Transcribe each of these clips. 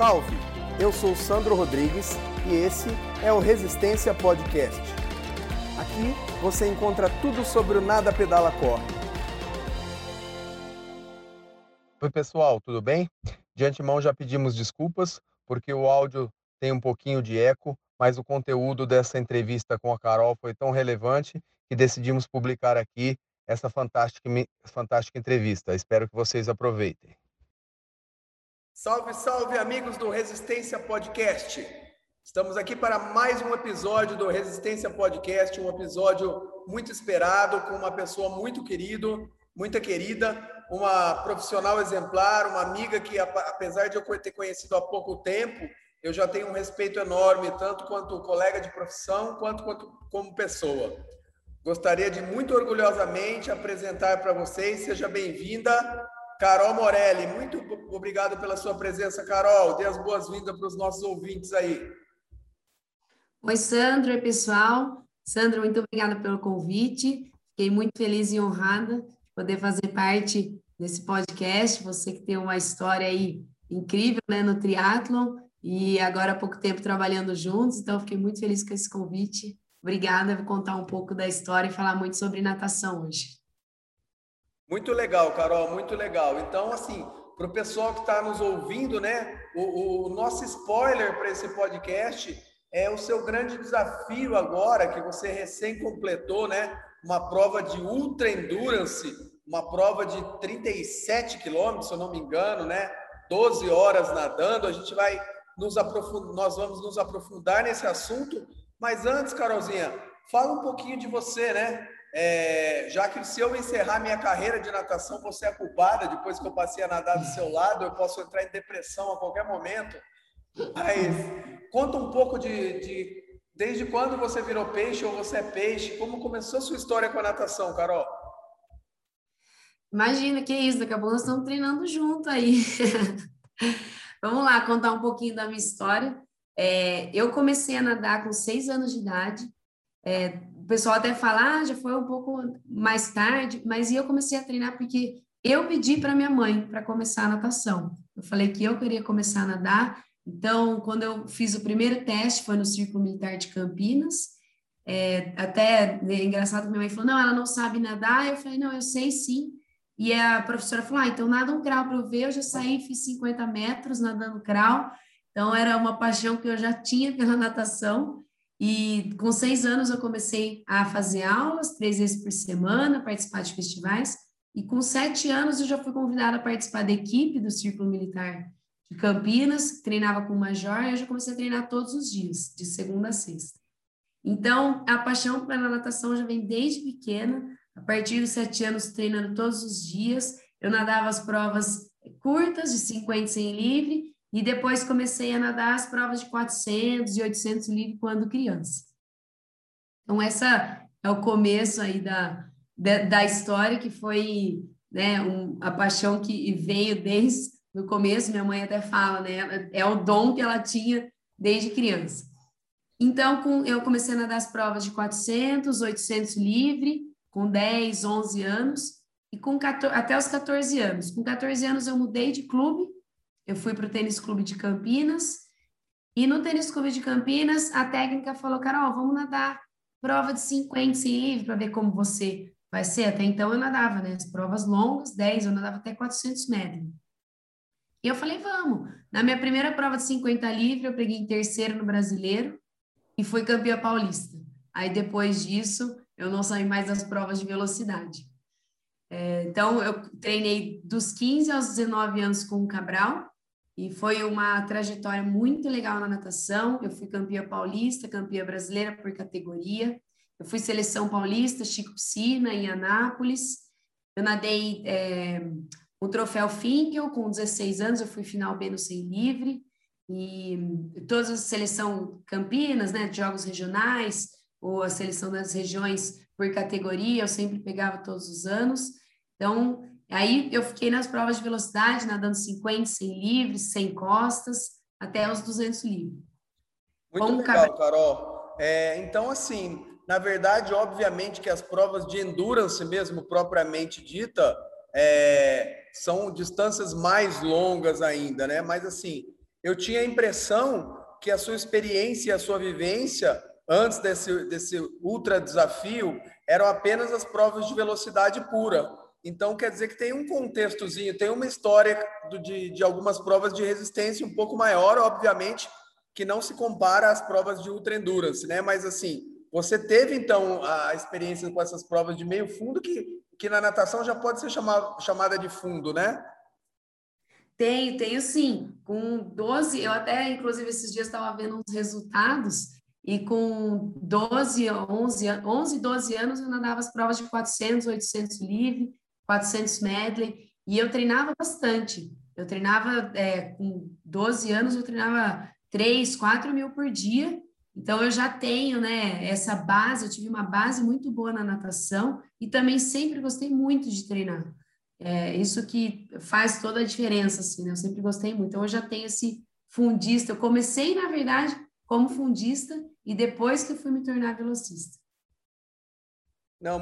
Salve! Eu sou Sandro Rodrigues e esse é o Resistência Podcast. Aqui você encontra tudo sobre o Nada Pedala Corre. Oi, pessoal, tudo bem? De antemão já pedimos desculpas porque o áudio tem um pouquinho de eco, mas o conteúdo dessa entrevista com a Carol foi tão relevante que decidimos publicar aqui essa fantástica, fantástica entrevista. Espero que vocês aproveitem. Salve, salve, amigos do Resistência Podcast. Estamos aqui para mais um episódio do Resistência Podcast, um episódio muito esperado com uma pessoa muito querido, muita querida, uma profissional exemplar, uma amiga que apesar de eu ter conhecido há pouco tempo, eu já tenho um respeito enorme tanto quanto colega de profissão quanto, quanto como pessoa. Gostaria de muito orgulhosamente apresentar para vocês, seja bem-vinda, Carol Morelli, muito obrigado pela sua presença, Carol. Dê as boas-vindas para os nossos ouvintes aí. Oi, Sandro e pessoal. Sandro, muito obrigada pelo convite. Fiquei muito feliz e honrada de poder fazer parte desse podcast. Você que tem uma história aí incrível né, no triatlon e agora há pouco tempo trabalhando juntos, então fiquei muito feliz com esse convite. Obrigada, vou contar um pouco da história e falar muito sobre natação hoje. Muito legal, Carol, muito legal. Então, assim, para o pessoal que está nos ouvindo, né, o, o nosso spoiler para esse podcast é o seu grande desafio agora, que você recém completou, né, uma prova de ultra endurance, uma prova de 37 quilômetros, se eu não me engano, né, 12 horas nadando. A gente vai nos aprofundar, nós vamos nos aprofundar nesse assunto. Mas antes, Carolzinha, fala um pouquinho de você, né? É, já que se eu encerrar minha carreira de natação, você é culpada, depois que eu passei a nadar do seu lado, eu posso entrar em depressão a qualquer momento. Mas conta um pouco de, de desde quando você virou peixe ou você é peixe, como começou a sua história com a natação, Carol? Imagina, que isso, daqui a pouco nós estamos treinando junto aí. Vamos lá, contar um pouquinho da minha história. É, eu comecei a nadar com seis anos de idade. É, pessoal até fala, ah, já foi um pouco mais tarde, mas eu comecei a treinar porque eu pedi para minha mãe para começar a natação. Eu falei que eu queria começar a nadar. Então, quando eu fiz o primeiro teste, foi no Círculo Militar de Campinas. É, até é engraçado minha mãe falou: não, ela não sabe nadar. Eu falei: não, eu sei sim. E a professora falou: ah, então nada um crawl para eu ver. Eu já saí, fiz 50 metros nadando crawl. Então, era uma paixão que eu já tinha pela natação. E com seis anos eu comecei a fazer aulas três vezes por semana, participar de festivais. E com sete anos eu já fui convidada a participar da equipe do Círculo Militar de Campinas, treinava com o Major, e eu já comecei a treinar todos os dias, de segunda a sexta. Então, a paixão pela natação já vem desde pequena, a partir dos sete anos treinando todos os dias. Eu nadava as provas curtas, de 50 e 100 livre, e depois comecei a nadar as provas de 400 e 800 livre quando criança. Então, essa é o começo aí da, da, da história, que foi né, um, a paixão que veio desde o começo. Minha mãe até fala, né? É o dom que ela tinha desde criança. Então, com, eu comecei a nadar as provas de 400, 800 livre, com 10, 11 anos, e com 14, até os 14 anos. Com 14 anos, eu mudei de clube eu fui para o Tênis Clube de Campinas, e no Tênis Clube de Campinas, a técnica falou, Carol, vamos nadar prova de 50 sem livre para ver como você vai ser. Até então eu nadava, né? As provas longas, 10, eu nadava até 400 metros. E eu falei, vamos. Na minha primeira prova de 50 livre, eu peguei em terceiro no brasileiro e fui campeã paulista. Aí depois disso, eu não saí mais das provas de velocidade. É, então, eu treinei dos 15 aos 19 anos com o Cabral, e foi uma trajetória muito legal na natação. Eu fui campeã paulista, campeã brasileira por categoria. Eu fui seleção paulista, Chico Piscina, em Anápolis. Eu nadei é, o troféu Finkel com 16 anos, eu fui final B no 100 livre. E todas as seleção Campinas, né, de jogos regionais, ou a seleção das regiões por categoria, eu sempre pegava todos os anos. Então, Aí eu fiquei nas provas de velocidade, nadando 50, 100 livres, 100 costas, até os 200 livres. Muito legal, Carol. É, então, assim, na verdade, obviamente que as provas de endurance mesmo, propriamente dita, é, são distâncias mais longas ainda, né? Mas, assim, eu tinha a impressão que a sua experiência e a sua vivência antes desse, desse ultra desafio eram apenas as provas de velocidade pura. Então, quer dizer que tem um contextozinho, tem uma história de, de algumas provas de resistência um pouco maior, obviamente, que não se compara às provas de ultra endurance, né? Mas, assim, você teve, então, a experiência com essas provas de meio fundo, que, que na natação já pode ser chamada, chamada de fundo, né? Tenho, tenho sim. Com 12, eu até, inclusive, esses dias estava vendo uns resultados, e com 12, 11, 11, 12 anos eu nadava as provas de 400, 800 livre, 400 medley, e eu treinava bastante. Eu treinava, é, com 12 anos, eu treinava 3, 4 mil por dia, então eu já tenho, né, essa base, eu tive uma base muito boa na natação e também sempre gostei muito de treinar. É isso que faz toda a diferença, assim, né? Eu sempre gostei muito. Então eu já tenho esse fundista. Eu comecei, na verdade, como fundista e depois que eu fui me tornar velocista. Não,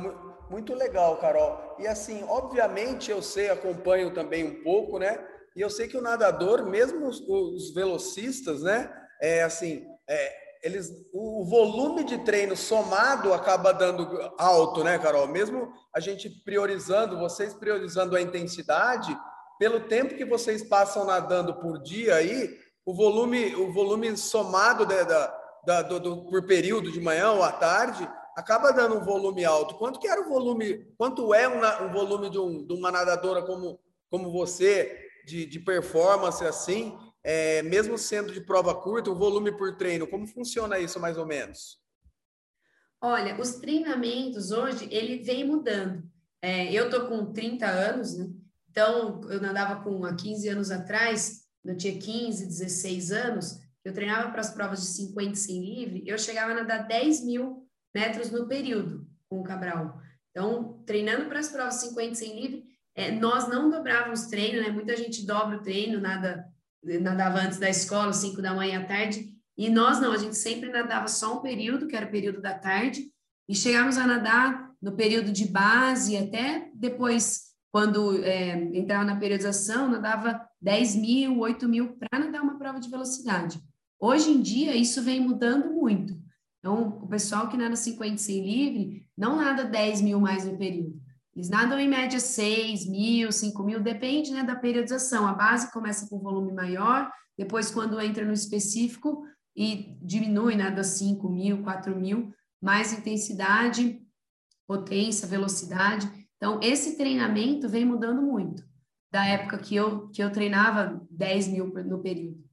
muito legal, Carol. E assim, obviamente eu sei, acompanho também um pouco, né? E eu sei que o nadador, mesmo os, velocistas, né? É assim, é, eles, o volume de treino somado acaba dando alto, né, Carol? Mesmo a gente priorizando, vocês priorizando a intensidade, pelo tempo que vocês passam nadando por dia aí, o volume, o volume somado da, da, do, do, por período de manhã ou à tarde acaba dando um volume alto. Quanto que era o volume? Quanto é um, um volume de, um, de, uma nadadora como, como você, de, de performance assim, é, mesmo sendo de prova curta, o volume por treino? Como funciona isso mais ou menos? Olha, os treinamentos hoje ele vem mudando. É, eu tô com 30 anos, né? Então, eu nadava com há 15 anos atrás, eu tinha 15, 16 anos, eu treinava para as provas de 50 e 100 livre, eu chegava a nadar 10 mil metros no período com o Cabral. Então, treinando para as provas 50 sem livre, é, nós não dobrávamos treino, né? Muita gente dobra o treino, nada, nadava antes da escola, 5 da manhã à tarde, e nós não, a gente sempre nadava só um período, que era o período da tarde, e chegávamos a nadar no período de base, até depois, quando é, entrava na periodização, nadava 10 mil, 8 mil para nadar uma prova de velocidade. Hoje em dia, isso vem mudando muito. Então, o pessoal que nada 50 sem livre não nada 10 mil mais no período. Eles nadam em média 6 mil, 5 mil, depende né, da periodização. A base começa com volume maior, depois, quando entra no específico, e diminui, nada 5 mil, 4 mil, mais intensidade, potência, velocidade. Então, esse treinamento vem mudando muito da época que eu, que eu treinava 10 mil no período.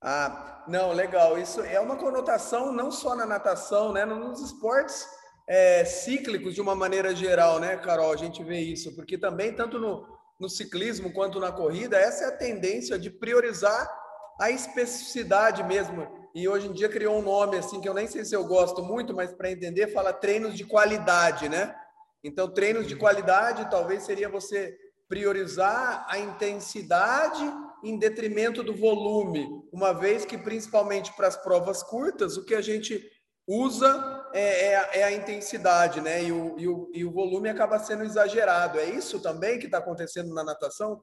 Ah, não, legal. Isso é uma conotação não só na natação, né? Nos esportes é, cíclicos de uma maneira geral, né, Carol? A gente vê isso, porque também, tanto no, no ciclismo quanto na corrida, essa é a tendência de priorizar a especificidade mesmo. E hoje em dia criou um nome assim que eu nem sei se eu gosto muito, mas para entender, fala treinos de qualidade, né? Então, treinos de qualidade talvez seria você priorizar a intensidade em detrimento do volume, uma vez que, principalmente para as provas curtas, o que a gente usa é, é, é a intensidade, né? E o, e, o, e o volume acaba sendo exagerado. É isso também que está acontecendo na natação?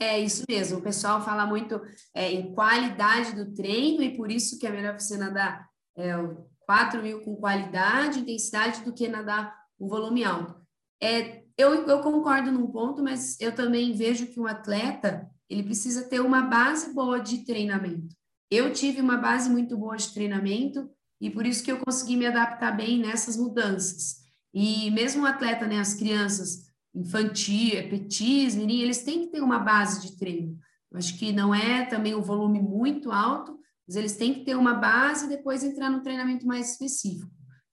É isso mesmo. O pessoal fala muito é, em qualidade do treino e por isso que é melhor você nadar é, 4 mil com qualidade, intensidade, do que nadar um volume alto. É, eu, eu concordo num ponto, mas eu também vejo que um atleta ele precisa ter uma base boa de treinamento. Eu tive uma base muito boa de treinamento e por isso que eu consegui me adaptar bem nessas mudanças. E mesmo o atleta, né, as crianças infantil, petis, menino, eles têm que ter uma base de treino. Eu acho que não é também um volume muito alto, mas eles têm que ter uma base e depois entrar no treinamento mais específico.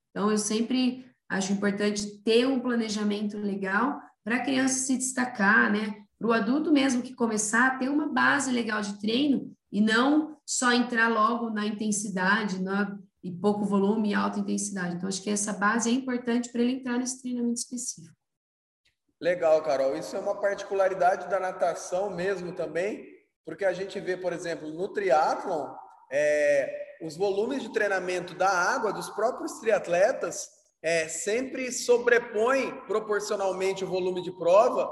Então, eu sempre Acho importante ter um planejamento legal para a criança se destacar, né? Para o adulto mesmo que começar a ter uma base legal de treino e não só entrar logo na intensidade, na, e pouco volume e alta intensidade. Então, acho que essa base é importante para ele entrar nesse treinamento específico. Legal, Carol. Isso é uma particularidade da natação mesmo também, porque a gente vê, por exemplo, no triatlon, é, os volumes de treinamento da água dos próprios triatletas é, sempre sobrepõe proporcionalmente o volume de prova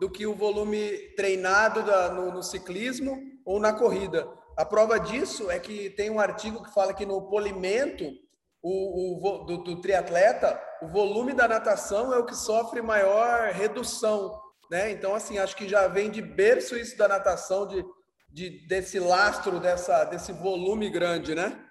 do que o volume treinado da, no, no ciclismo ou na corrida. A prova disso é que tem um artigo que fala que no polimento o, o do, do, triatleta, o volume da natação é o que sofre maior redução, né? Então, assim, acho que já vem de berço isso da natação, de, de desse lastro, dessa, desse volume grande, né?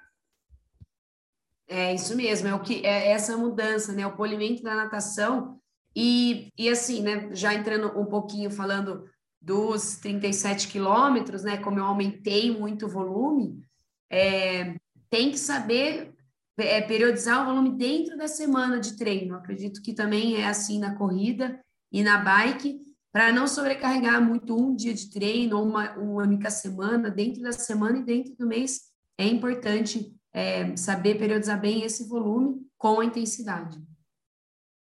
É isso mesmo, é o que é essa mudança, né? O polimento da natação e, e assim, né? Já entrando um pouquinho falando dos 37 quilômetros, né? Como eu aumentei muito o volume, é, tem que saber é, periodizar o volume dentro da semana de treino. acredito que também é assim na corrida e na bike, para não sobrecarregar muito um dia de treino ou uma, uma única semana, dentro da semana e dentro do mês, é importante é, saber periodizar bem esse volume com a intensidade.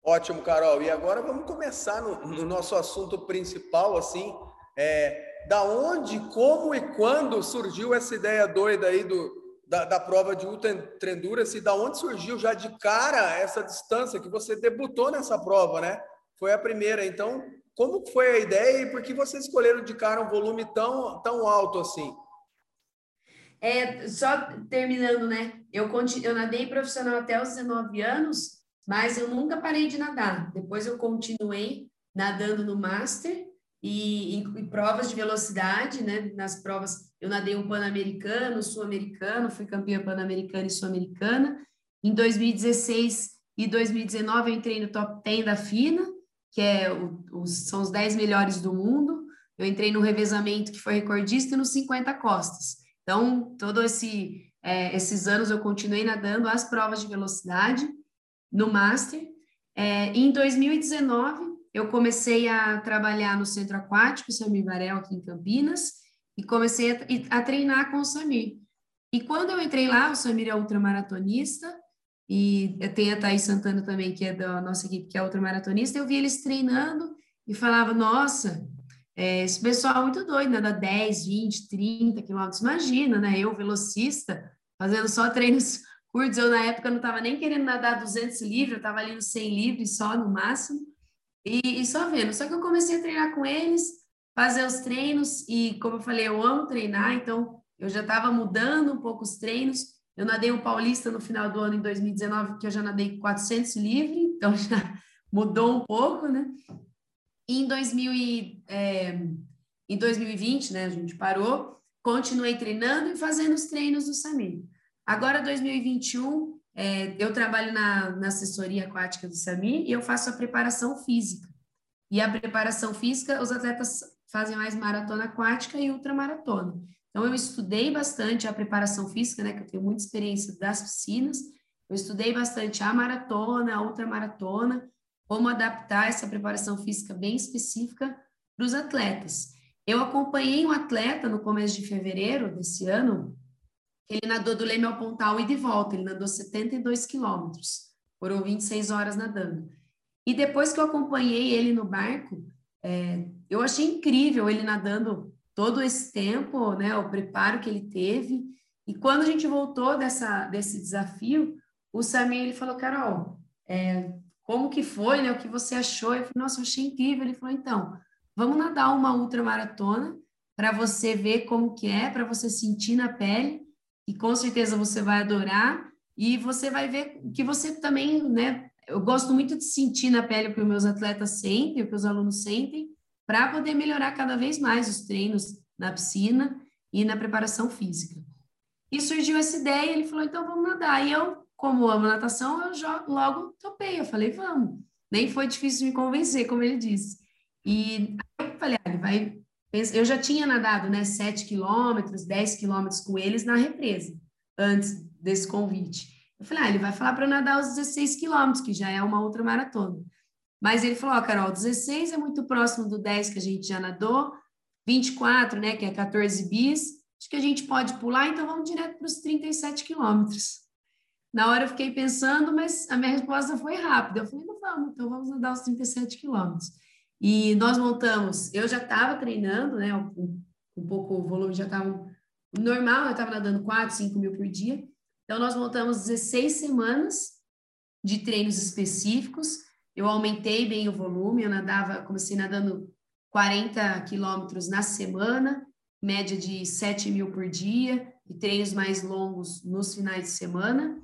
Ótimo, Carol. E agora vamos começar no, no nosso assunto principal, assim, é, da onde, como e quando surgiu essa ideia doida aí do, da, da prova de ultra endurance, da onde surgiu já de cara essa distância que você debutou nessa prova, né? Foi a primeira. Então, como foi a ideia e por que vocês escolheram de cara um volume tão, tão alto assim? É, só terminando, né? Eu, continu, eu nadei profissional até os 19 anos mas eu nunca parei de nadar. Depois eu continuei nadando no Master e em, provas de velocidade, né? Nas provas, eu nadei um Pan-Americano, Sul-Americano, fui campeã Pan-Americana e Sul-Americana. Em 2016 e 2019 eu entrei no top 10 da FINA, que é o, os, são os 10 melhores do mundo. Eu entrei no revezamento que foi recordista nos 50 costas. Então, todos esse, é, esses anos eu continuei nadando as provas de velocidade no Master. É, em 2019, eu comecei a trabalhar no Centro Aquático Samir Varel, aqui em Campinas, e comecei a, a, treinar com o Samir. E quando eu entrei lá, o Samir é ultramaratonista, e tem a Thaís Santana também, que é da nossa equipe, que é ultramaratonista, eu vi eles treinando e falava, nossa, é, esse pessoal é muito doido, nada 10, 20, 30 quilômetros, imagina, né? Eu, velocista, fazendo só treinos curtos. Eu, na época, não estava nem querendo nadar 200 livres, eu estava ali no 100 livres só, no máximo, e, e, só vendo. Só que eu comecei a treinar com eles, fazer os treinos, e como eu falei, eu amo treinar, então eu já estava mudando um pouco os treinos. Eu nadei o Paulista no final do ano, em 2019, que eu já nadei 400 livre, então já mudou um pouco, né? E em, 2000 e, é, em 2020, né, a gente parou, continuei treinando e fazendo os treinos do Samir. Agora, 2021, é, eu trabalho na, na assessoria aquática do SAMI e eu faço a preparação física. E a preparação física, os atletas fazem mais maratona aquática e ultramaratona. Então, eu estudei bastante a preparação física, né, que eu tenho muita experiência das piscinas, eu estudei bastante a maratona, a ultramaratona, como adaptar essa preparação física bem específica para os atletas. Eu acompanhei um atleta no começo de fevereiro desse ano, ele nadou do Leme ao Pontal e de volta, ele nadou 72 quilômetros, foram 26 horas nadando. E depois que eu acompanhei ele no barco, é, eu achei incrível ele nadando todo esse tempo, né, o preparo que ele teve. E quando a gente voltou dessa, desse desafio, o Samir ele falou, Carol, é, como que foi, né, o que você achou? Eu falei, nossa, eu achei incrível. Ele falou, então, vamos nadar uma ultramaratona para você ver como que é, para você sentir na pele e com certeza você vai adorar e você vai ver que você também, né? Eu gosto muito de sentir na pele o que os meus atletas sentem, o que os alunos sentem, para poder melhorar cada vez mais os treinos na piscina e na preparação física. E surgiu essa ideia, ele falou, então vamos nadar. E eu, como amo natação, eu logo topei, eu falei, vamos. Nem foi difícil me convencer, como ele disse. E aí eu falei, ah, ele vai eu já tinha nadado, né, 7 quilômetros, 10 quilômetros com eles na represa, antes desse convite. Eu falei, ah, ele vai falar para nadar os 16 quilômetros, que já é uma outra maratona. Mas ele falou, ó, oh, Carol, 16 é muito próximo do 10 que a gente já nadou, 24, né, que é 14 bis, acho que a gente pode pular, então vamos direto para os 37 quilômetros. Na hora eu fiquei pensando, mas a minha resposta foi rápida. Eu falei, não vamos, então vamos nadar os 37 quilômetros. E nós montamos, eu já estava treinando, né? Um, um pouco o volume já estava normal, eu estava nadando 4, 5 mil por dia. Então, nós montamos 16 semanas de treinos específicos. Eu aumentei bem o volume, eu nadava, comecei nadando 40 quilômetros na semana, média de 7 mil por dia, e treinos mais longos nos finais de semana.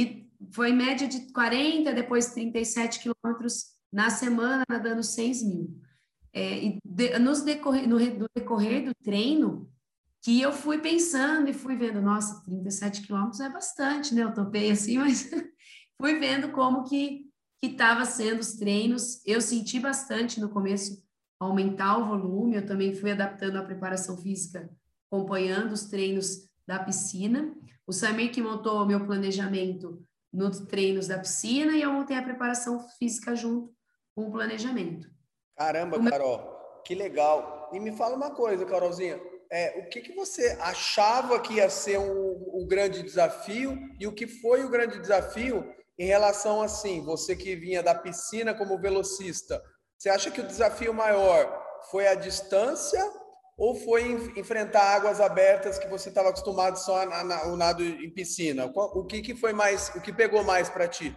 E foi média de 40, depois 37 quilômetros na semana, nadando 6 mil. É, e de, nos decorrer, no, no decorrer do treino, que eu fui pensando e fui vendo, nossa, 37 quilômetros é bastante, né? Eu topei assim, mas fui vendo como que que estava sendo os treinos. Eu senti bastante no começo aumentar o volume, eu também fui adaptando a preparação física, acompanhando os treinos da piscina. O Samir que montou o meu planejamento nos treinos da piscina e eu montei a preparação física junto com o planejamento. Caramba, Carol, que legal. E me fala uma coisa, Carolzinha, é, o que, que você achava que ia ser o, o grande desafio e o que foi o grande desafio em relação assim, você que vinha da piscina como velocista, você acha que o desafio maior foi a distância ou foi enfrentar águas abertas que você estava acostumado só na, na, o nado em piscina? O que, que foi mais, o que pegou mais para ti?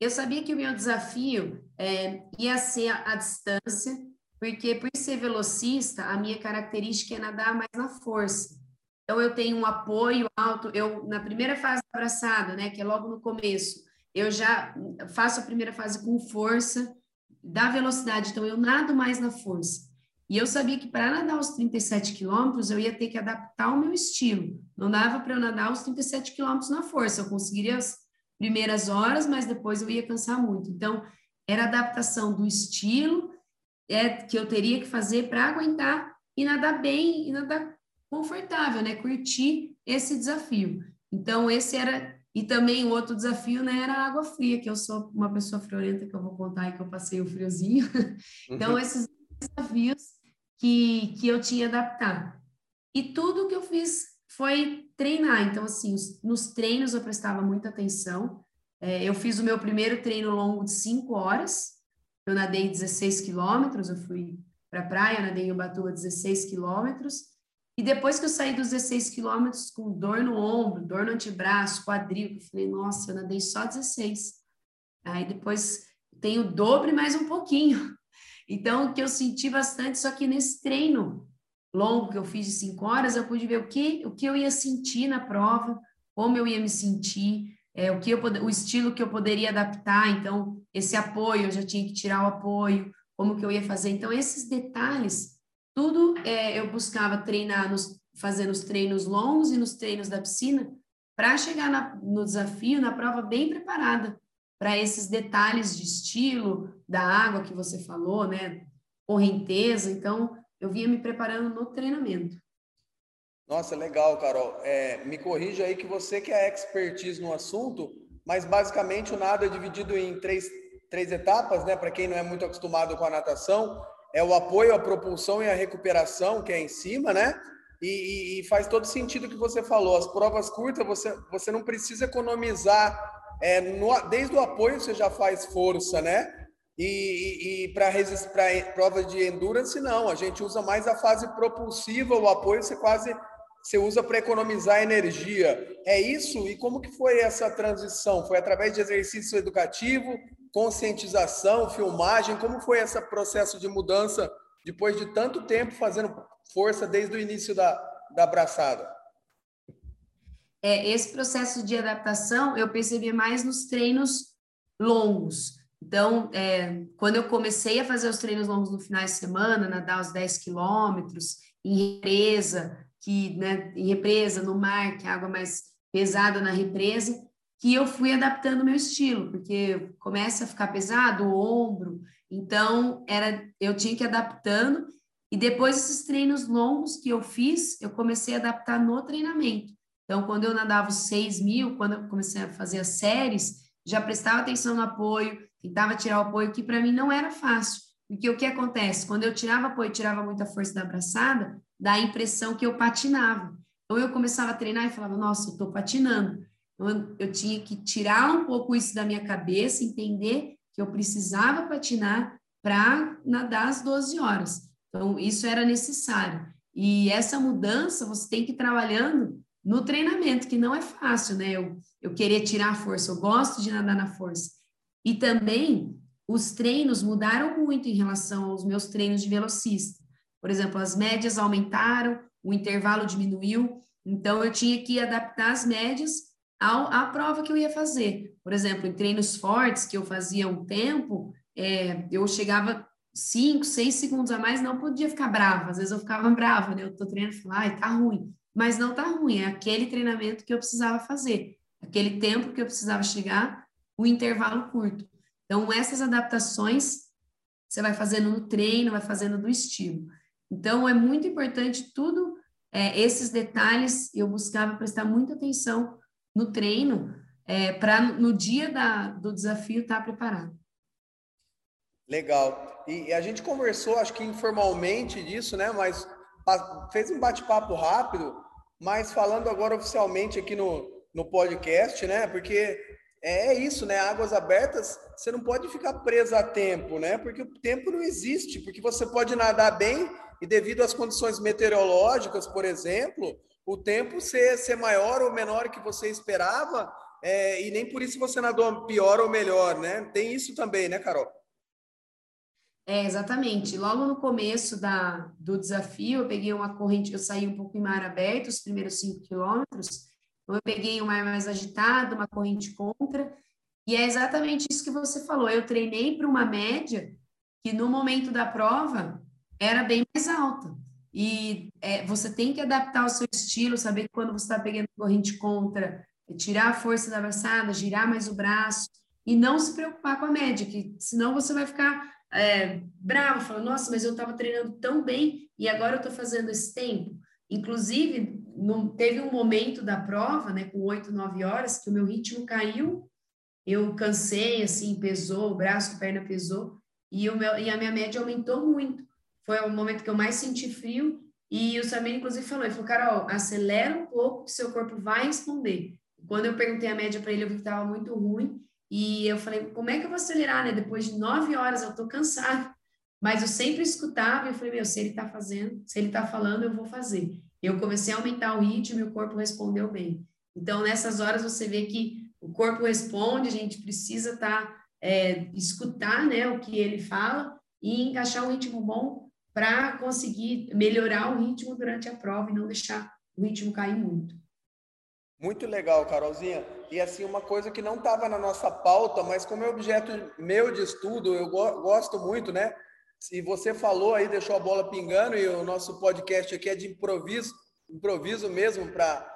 Eu sabia que o meu desafio é, ia ser a, a distância, porque por ser velocista, a minha característica é nadar mais na força. Então, eu tenho um apoio alto. Eu, na primeira fase da abraçada, né, que é logo no começo, eu já faço a primeira fase com força, da velocidade. Então, eu nado mais na força. E eu sabia que para nadar os 37 quilômetros, eu ia ter que adaptar o meu estilo. Não dava para eu nadar os 37 quilômetros na força. Eu conseguiria as primeiras horas, mas depois eu ia cansar muito. Então, era adaptação do estilo é, que eu teria que fazer para aguentar e nadar bem e nadar confortável, né? Curtir esse desafio. Então, esse era. E também o outro desafio, né, era a água fria, que eu sou uma pessoa friorenta, que eu vou contar aí que eu passei o friozinho. então, uhum. esses desafios que, que eu tinha adaptado. E tudo que eu fiz foi treinar. Então, assim, os, nos treinos eu prestava muita atenção. É, eu fiz o meu primeiro treino longo de cinco horas. Eu nadei 16 quilômetros, eu fui para a praia, nadei em Ubatuba 16 quilômetros. E depois que eu saí dos 16 quilômetros com dor no ombro, dor no antebraço, quadril, eu falei, nossa, eu nadei só 16. Aí depois tem o dobro mais um pouquinho. Então, o que eu senti bastante, só que nesse treino longo que eu fiz de cinco horas, eu pude ver o que, o que eu ia sentir na prova, como eu ia me sentir, é, o, que eu, o estilo que eu poderia adaptar. Então, esse apoio, eu já tinha que tirar o apoio, como que eu ia fazer. Então, esses detalhes tudo é, eu buscava treinar, nos, fazer nos treinos longos e nos treinos da piscina, para chegar na, no desafio, na prova, bem preparada para esses detalhes de estilo, da água que você falou, né? Correnteza. Então, eu vinha me preparando no treinamento. Nossa, legal, Carol. É, me corrija aí que você que é expertise no assunto, mas basicamente o nado é dividido em três, três etapas, né? Para quem não é muito acostumado com a natação, é o apoio, a propulsão e a recuperação, que é em cima, né? E, e, faz todo sentido o que você falou. As provas curtas, você, você não precisa economizar. É, no, desde o apoio você já faz força, né? E, e, e para provas de endurance, não. A gente usa mais a fase propulsiva, o apoio você quase você usa para economizar energia. É isso? E como que foi essa transição? Foi através de exercício educativo? conscientização, filmagem? Como foi esse processo de mudança depois de tanto tempo fazendo força desde o início da, da abraçada? É, esse processo de adaptação eu percebi mais nos treinos longos. Então, é, quando eu comecei a fazer os treinos longos no final de semana, nadar os 10 quilômetros, em represa, que, né, em represa, no mar, que é água mais pesada na represa, que eu fui adaptando o meu estilo, porque começa a ficar pesado o ombro, então era eu tinha que ir adaptando e depois esses treinos longos que eu fiz, eu comecei a adaptar no treinamento. Então, quando eu nadava os 6 mil, quando eu comecei a fazer as séries, já prestava atenção no apoio, tentava tirar o apoio, que para mim não era fácil. Porque o que acontece? Quando eu tirava apoio, tirava muita força da abraçada, dá a impressão que eu patinava. Então, eu começava a treinar e falava, nossa, eu estou patinando. Eu, eu tinha que tirar um pouco isso da minha cabeça, entender que eu precisava patinar para nadar às 12 horas. Então, isso era necessário. E essa mudança você tem que ir trabalhando no treinamento, que não é fácil, né? Eu, eu querer tirar a força, eu gosto de nadar na força. E também os treinos mudaram muito em relação aos meus treinos de velocista. Por exemplo, as médias aumentaram, o intervalo diminuiu, então eu tinha que adaptar as médias ao, à prova que eu ia fazer. Por exemplo, em treinos fortes que eu fazia um tempo, é, eu chegava cinco, seis segundos a mais, não podia ficar brava. Às vezes eu ficava brava, né? Eu tô treinando e falo, ai, tá ruim. Mas não tá ruim, é aquele treinamento que eu precisava fazer, aquele tempo que eu precisava chegar, o intervalo curto. Então, essas adaptações você vai fazendo no treino, vai fazendo do estilo. Então, é muito importante tudo, é, esses detalhes, eu buscava prestar muita atenção no treino, é, para no dia da, do desafio estar tá preparado. Legal. E, e, a gente conversou, acho que informalmente disso, né? Mas fez um bate-papo rápido, mas falando agora oficialmente aqui no, no podcast, né? Porque é, é isso, né? Águas abertas, você não pode ficar preso a tempo, né? Porque o tempo não existe, porque você pode nadar bem e devido às condições meteorológicas, por exemplo, o tempo ser, ser maior ou menor que você esperava, é, e nem por isso você nadou pior ou melhor, né? Tem isso também, né, Carol? É, exatamente. Logo no começo da, do desafio, eu peguei uma corrente, eu saí um pouco em mar aberto, os primeiros cinco quilômetros, então eu peguei um mar mais agitado, uma corrente contra, e é exatamente isso que você falou. Eu treinei para uma média que no momento da prova era bem mais alta. E é, você tem que adaptar o seu estilo, saber quando você está pegando corrente contra, tirar a força da abraçada, girar mais o braço, e não se preocupar com a média, que senão você vai ficar é, bravo, falando, nossa, mas eu estava treinando tão bem e agora eu estou fazendo esse tempo. Inclusive, não, teve um momento da prova, né, com oito, nove horas, que o meu ritmo caiu, eu cansei, assim, pesou, o braço, a perna pesou, e, o meu, e a minha média aumentou muito. Foi o momento que eu mais senti frio, e o Samir, inclusive, falou, ele falou, Carol, acelera um pouco que seu corpo vai responder. Quando eu perguntei a média para ele, eu vi que estava muito ruim, e eu falei, como é que eu vou acelerar, né? Depois de nove horas eu tô cansado. Mas eu sempre escutava e eu falei, meu, se ele tá fazendo, se ele tá falando, eu vou fazer. Eu comecei a aumentar o ritmo e o corpo respondeu bem. Então, nessas horas você vê que o corpo responde, a gente precisa tá, é, escutar né, o que ele fala e encaixar um ritmo bom para conseguir melhorar o ritmo durante a prova e não deixar o ritmo cair muito. Muito legal, Carolzinha. E assim, uma coisa que não estava na nossa pauta, mas como é objeto meu de estudo, eu go gosto muito, né? Se você falou aí, deixou a bola pingando, e o nosso podcast aqui é de improviso, improviso mesmo para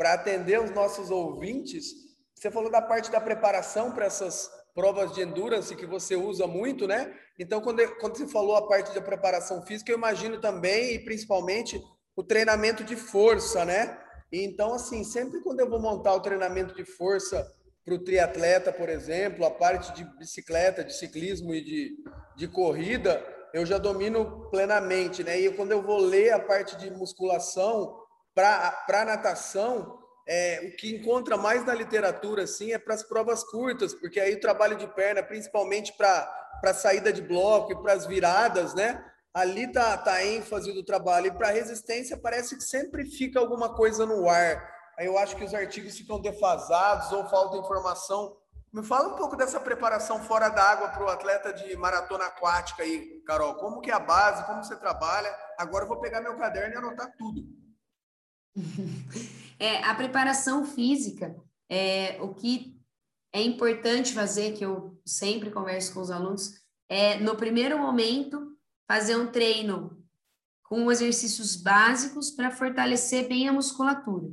atender os nossos ouvintes. Você falou da parte da preparação para essas provas de endurance que você usa muito, né? Então, quando, quando você falou a parte da preparação física, eu imagino também, e principalmente, o treinamento de força, né? Então, assim, sempre quando eu vou montar o treinamento de força para o triatleta, por exemplo, a parte de bicicleta, de ciclismo e de, de corrida, eu já domino plenamente, né? E quando eu vou ler a parte de musculação para natação, é, o que encontra mais na literatura, assim, é para as provas curtas, porque aí o trabalho de perna, principalmente para saída de bloco e para as viradas, né? Ali tá, tá a ênfase do trabalho. E para resistência parece que sempre fica alguma coisa no ar. Aí eu acho que os artigos ficam defasados ou falta informação. Me fala um pouco dessa preparação fora da água para o atleta de maratona aquática aí, Carol. Como que é a base, como você trabalha? Agora eu vou pegar meu caderno e anotar tudo. É, a preparação física, é, o que é importante fazer, que eu sempre converso com os alunos, é no primeiro momento fazer um treino com exercícios básicos para fortalecer bem a musculatura.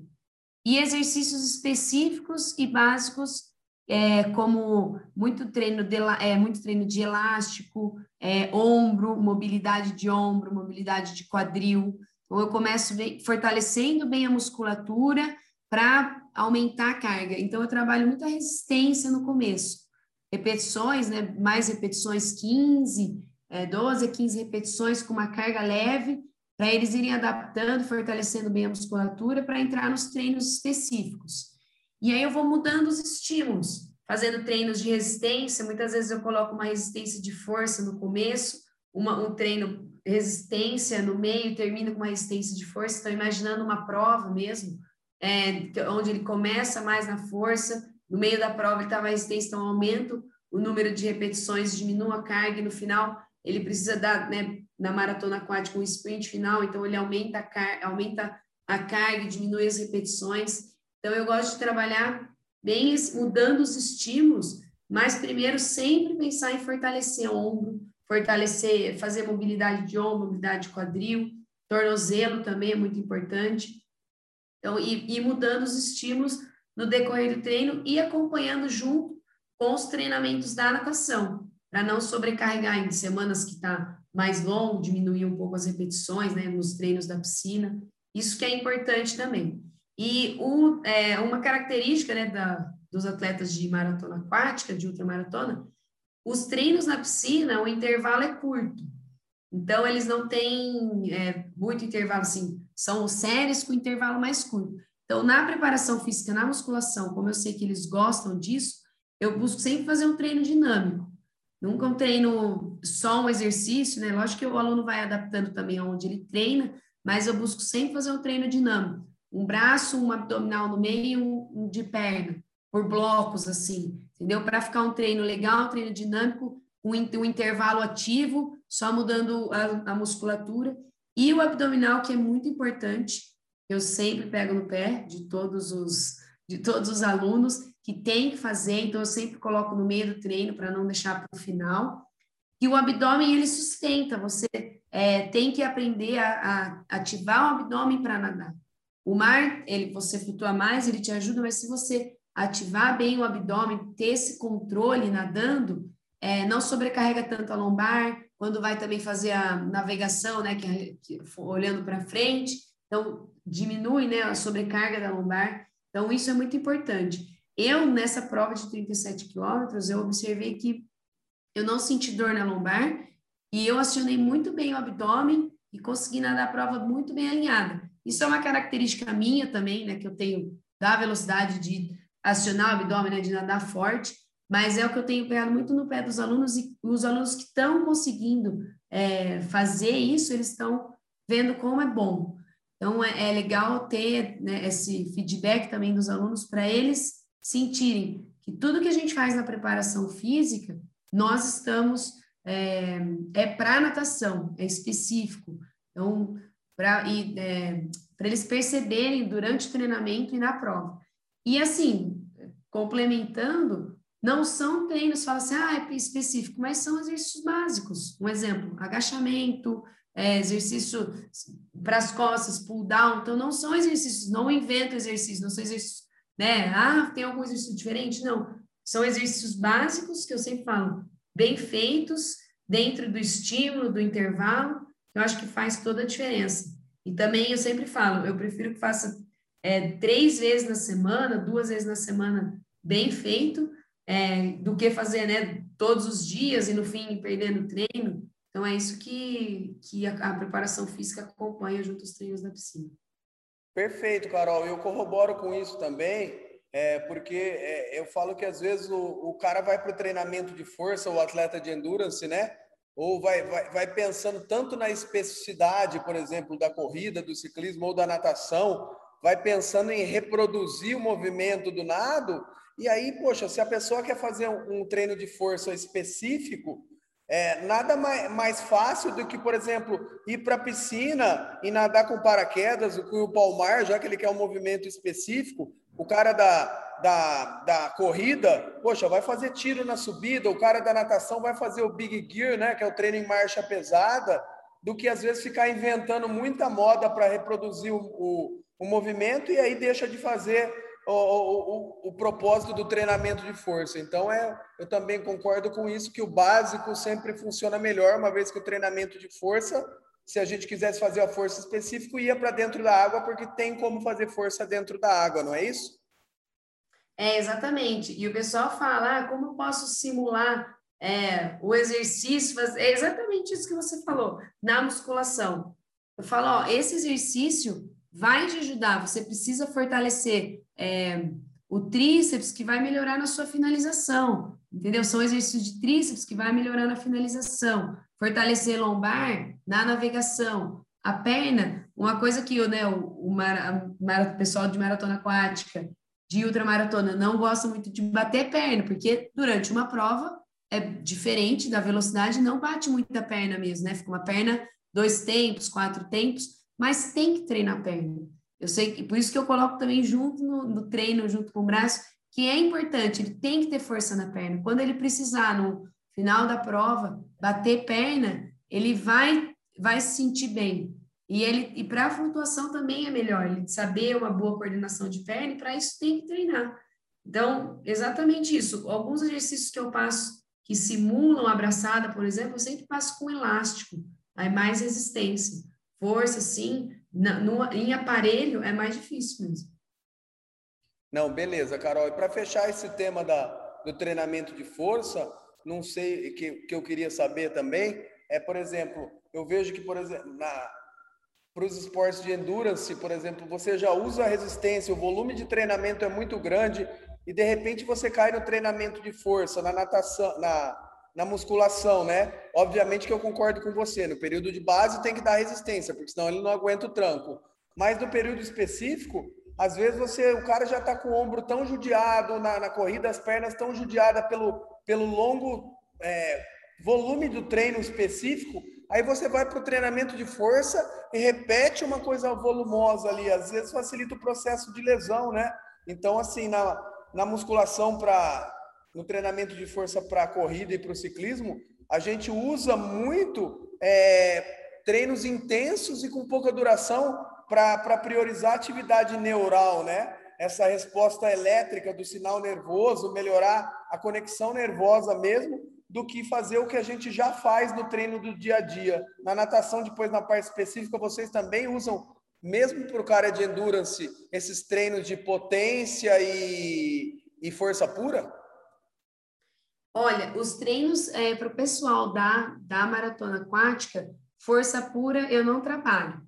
E exercícios específicos e básicos, é, como muito treino, de, é, muito treino de elástico, é, ombro, mobilidade de ombro, mobilidade de quadril. Então, eu começo bem, fortalecendo bem a musculatura para aumentar a carga. Então, eu trabalho muita resistência no começo. Repetições, né? mais repetições 15, é, 12 a 15 repetições com uma carga leve, para eles irem adaptando, fortalecendo bem a musculatura para entrar nos treinos específicos. E aí eu vou mudando os estímulos, fazendo treinos de resistência, muitas vezes eu coloco uma resistência de força no começo, uma, um treino resistência no meio, termina com uma resistência de força, estou imaginando uma prova mesmo, é, onde ele começa mais na força, no meio da prova ele está mais resistência, então aumento o número de repetições, diminua a carga e no final ele precisa dar, né, na maratona aquática, um sprint final, então ele aumenta a, car aumenta a carga, diminui as repetições. Então eu gosto de trabalhar bem mudando os estímulos, mas primeiro sempre pensar em fortalecer ombro, fortalecer, fazer mobilidade de ombro, mobilidade de quadril, tornozelo também é muito importante. Então, e, e mudando os estímulos no decorrer do treino e acompanhando junto com os treinamentos da natação, para não sobrecarregar em semanas que está mais longo, diminuir um pouco as repetições, né, nos treinos da piscina. Isso que é importante também. E o, é, uma característica né, da, dos atletas de maratona aquática, de ultramaratona, os treinos na piscina, o intervalo é curto. Então, eles não têm é, muito intervalo, assim, são séries com intervalo mais curto. Então, na preparação física, na musculação, como eu sei que eles gostam disso, eu busco sempre fazer um treino dinâmico. Nunca um treino só um exercício, né? Lógico que o aluno vai adaptando também aonde ele treina, mas eu busco sempre fazer um treino dinâmico. Um braço, um abdominal no meio, um de perna, por blocos, assim, entendeu? Para ficar um treino legal, um treino dinâmico, um, um intervalo ativo, só mudando a, a musculatura. E o abdominal, que é muito importante, eu sempre pego no pé de todos os, de todos os alunos que tem que fazer, então eu sempre coloco no meio do treino para não deixar para o final. E o abdômen ele sustenta, você é, tem que aprender a, a ativar o abdômen para nadar. O mar, ele, você flutua mais, ele te ajuda, mas se você ativar bem o abdômen, ter esse controle nadando, é, não sobrecarrega tanto a lombar, quando vai também fazer a navegação, né, que, que olhando para frente, então diminui, né, a sobrecarga da lombar. Então isso é muito importante. Eu nessa prova de 37 quilômetros, eu observei que eu não senti dor na lombar e eu acionei muito bem o abdômen e consegui nadar a prova muito bem alinhada. Isso é uma característica minha também, né, que eu tenho da velocidade de acionar o abdômen, né, de nadar forte, mas é o que eu tenho pegado muito no pé dos alunos e os alunos que estão conseguindo é, fazer isso, eles estão vendo como é bom. Então, é, é legal ter né, esse feedback também dos alunos para eles sentirem que tudo que a gente faz na preparação física, nós estamos é, é para natação, é específico. Então, para é, eles perceberem durante o treinamento e na prova. E assim, complementando, não são treinos, fala assim, ah, é específico, mas são exercícios básicos. Um exemplo, agachamento, é, exercício para as costas, pull down. Então, não são exercícios, não invento exercícios, não são exercícios, né? Ah, tem algum exercício diferente? Não. São exercícios básicos que eu sempre falo, bem feitos, dentro do estímulo, do intervalo, eu acho que faz toda a diferença. E também eu sempre falo, eu prefiro que faça é, três vezes na semana, duas vezes na semana, bem feito, é, do que fazer né, todos os dias e no fim perdendo treino. Então é isso que, que a, a preparação física acompanha junto aos treinos da piscina. Perfeito, Carol. Eu corroboro com isso também, é, porque é, eu falo que às vezes o, o cara vai para o treinamento de força, o atleta de endurance, né? Ou vai, vai, vai pensando tanto na especificidade, por exemplo, da corrida, do ciclismo ou da natação, vai pensando em reproduzir o movimento do nado, e aí, poxa, se a pessoa quer fazer um, um treino de força específico, é, nada mais, mais fácil do que, por exemplo, ir para a piscina e nadar com paraquedas, o que o palmar, já que ele quer um movimento específico, o cara da, da, da corrida, poxa, vai fazer tiro na subida, o cara da natação vai fazer o big gear, né, que é o treino em marcha pesada, do que às vezes ficar inventando muita moda para reproduzir o, o, o movimento e aí deixa de fazer o, o, o, propósito do treinamento de força. Então, é, eu também concordo com isso, que o básico sempre funciona melhor, uma vez que o treinamento de força, se a gente quisesse fazer a força específica, ia para dentro da água, porque tem como fazer força dentro da água, não é isso? É, exatamente. E o pessoal fala, ah, como posso simular é, o exercício? É exatamente isso que você falou, na musculação. Eu falo, ó, esse exercício vai te ajudar. Você precisa fortalecer é, o tríceps, que vai melhorar na sua finalização, entendeu? São exercícios de tríceps que vai melhorar na finalização. Fortalecer lombar na navegação. A perna, uma coisa que né, o, o, mar, o pessoal de maratona aquática, de ultramaratona, não gosta muito de bater perna, porque durante uma prova é diferente da velocidade, não bate muito a perna mesmo, né? Fica uma perna, dois tempos, quatro tempos, mas tem que treinar a perna. Eu sei que por isso que eu coloco também junto no, no treino, junto com o braço, que é importante, ele tem que ter força na perna. Quando ele precisar, no final da prova, bater perna, ele vai, vai se sentir bem. E, ele, e para a flutuação também é melhor, ele saber uma boa coordenação de perna, para isso tem que treinar. Então, exatamente isso. Alguns exercícios que eu passo que simulam abraçada, por exemplo, eu sempre passo com elástico, aí mais resistência. Força, sim, no, em aparelho é mais difícil mesmo. Não, beleza, Carol. E para fechar esse tema da, do treinamento de força, não sei que, que eu queria saber também é, por exemplo, eu vejo que, por exemplo, para os esportes de endurance, por exemplo, você já usa a resistência, o volume de treinamento é muito grande e de repente você cai no treinamento de força, na natação, na, na musculação, né? Obviamente que eu concordo com você, no período de base tem que dar resistência, porque senão ele não aguenta o tranco. Mas no período específico, às vezes você, o cara já está com o ombro tão judiado na, na corrida, as pernas tão judiadas pelo, pelo longo é, volume do treino específico, aí você vai para o treinamento de força e repete uma coisa volumosa ali, às vezes facilita o processo de lesão, né? Então, assim, na, na musculação para no treinamento de força para corrida e para o ciclismo, a gente usa muito é, treinos intensos e com pouca duração para priorizar a atividade neural, né? Essa resposta elétrica do sinal nervoso, melhorar a conexão nervosa mesmo, do que fazer o que a gente já faz no treino do dia a dia. Na natação, depois na parte específica, vocês também usam, mesmo para o cara de endurance, esses treinos de potência e, e força pura? Olha, os treinos é, para o pessoal da, da maratona aquática, força pura eu não trabalho.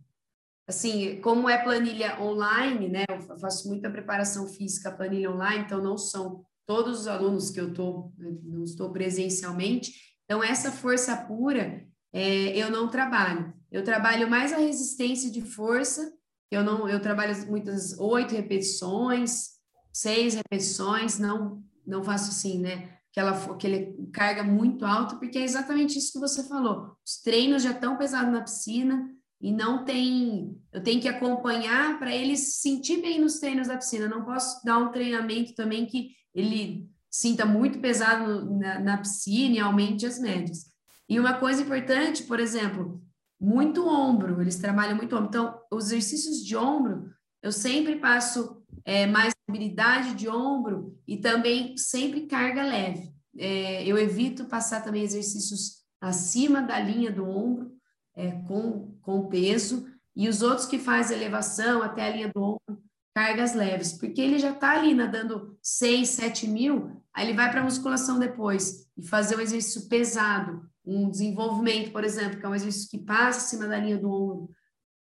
Assim, como é planilha online, né? Eu faço muita preparação física, planilha online, então não são todos os alunos que eu tô, não estou presencialmente. Então, essa força pura é, eu não trabalho. Eu trabalho mais a resistência de força. Eu não, eu trabalho muitas oito repetições, seis repetições. Não, não faço assim, né? Aquela, aquele carga muito alta, porque é exatamente isso que você falou. Os treinos já estão pesados na piscina e não tem. Eu tenho que acompanhar para eles se sentir bem nos treinos da piscina. Não posso dar um treinamento também que ele sinta muito pesado na, na piscina e aumente as médias. E uma coisa importante, por exemplo, muito ombro, eles trabalham muito ombro. Então, os exercícios de ombro, eu sempre passo é, mais mobilidade de ombro e também sempre carga leve. É, eu evito passar também exercícios acima da linha do ombro, é, com, com peso, e os outros que fazem elevação até a linha do ombro, cargas leves, porque ele já está ali nadando 6, 7 mil, aí ele vai para a musculação depois e fazer um exercício pesado, um desenvolvimento, por exemplo, que é um exercício que passa acima da linha do ombro,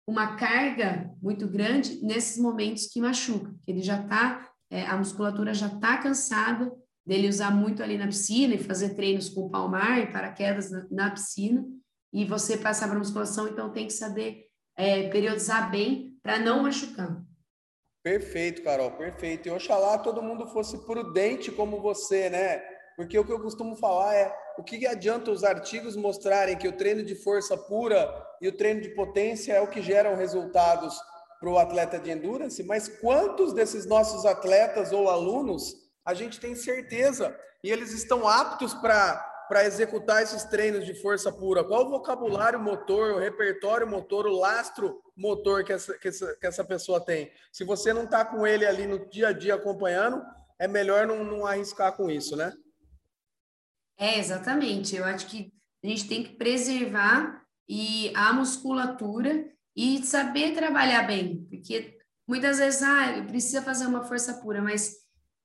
uma carga muito grande nesses momentos que machuca, que ele já está, é, a musculatura já está cansada dele usar muito ali na piscina e fazer treinos com palmar e paraquedas na, na piscina, e você passar para musculação, então tem que saber é, periodizar bem para não machucar. Perfeito, Carol, perfeito. E oxalá todo mundo fosse prudente como você, né? Porque o que eu costumo falar é o que adianta os artigos mostrarem que o treino de força pura e o treino de potência é o que geram resultados para o atleta de endurance, mas quantos desses nossos atletas ou alunos a gente tem certeza e eles estão aptos para para executar esses treinos de força pura? Qual o vocabulário motor, o repertório motor, o lastro motor que essa, que essa, que essa pessoa tem? Se você não está com ele ali no dia a dia acompanhando, é melhor não, não arriscar com isso, né? É, exatamente. Eu acho que a gente tem que preservar e a musculatura e saber trabalhar bem, porque muitas vezes ah, precisa fazer uma força pura, mas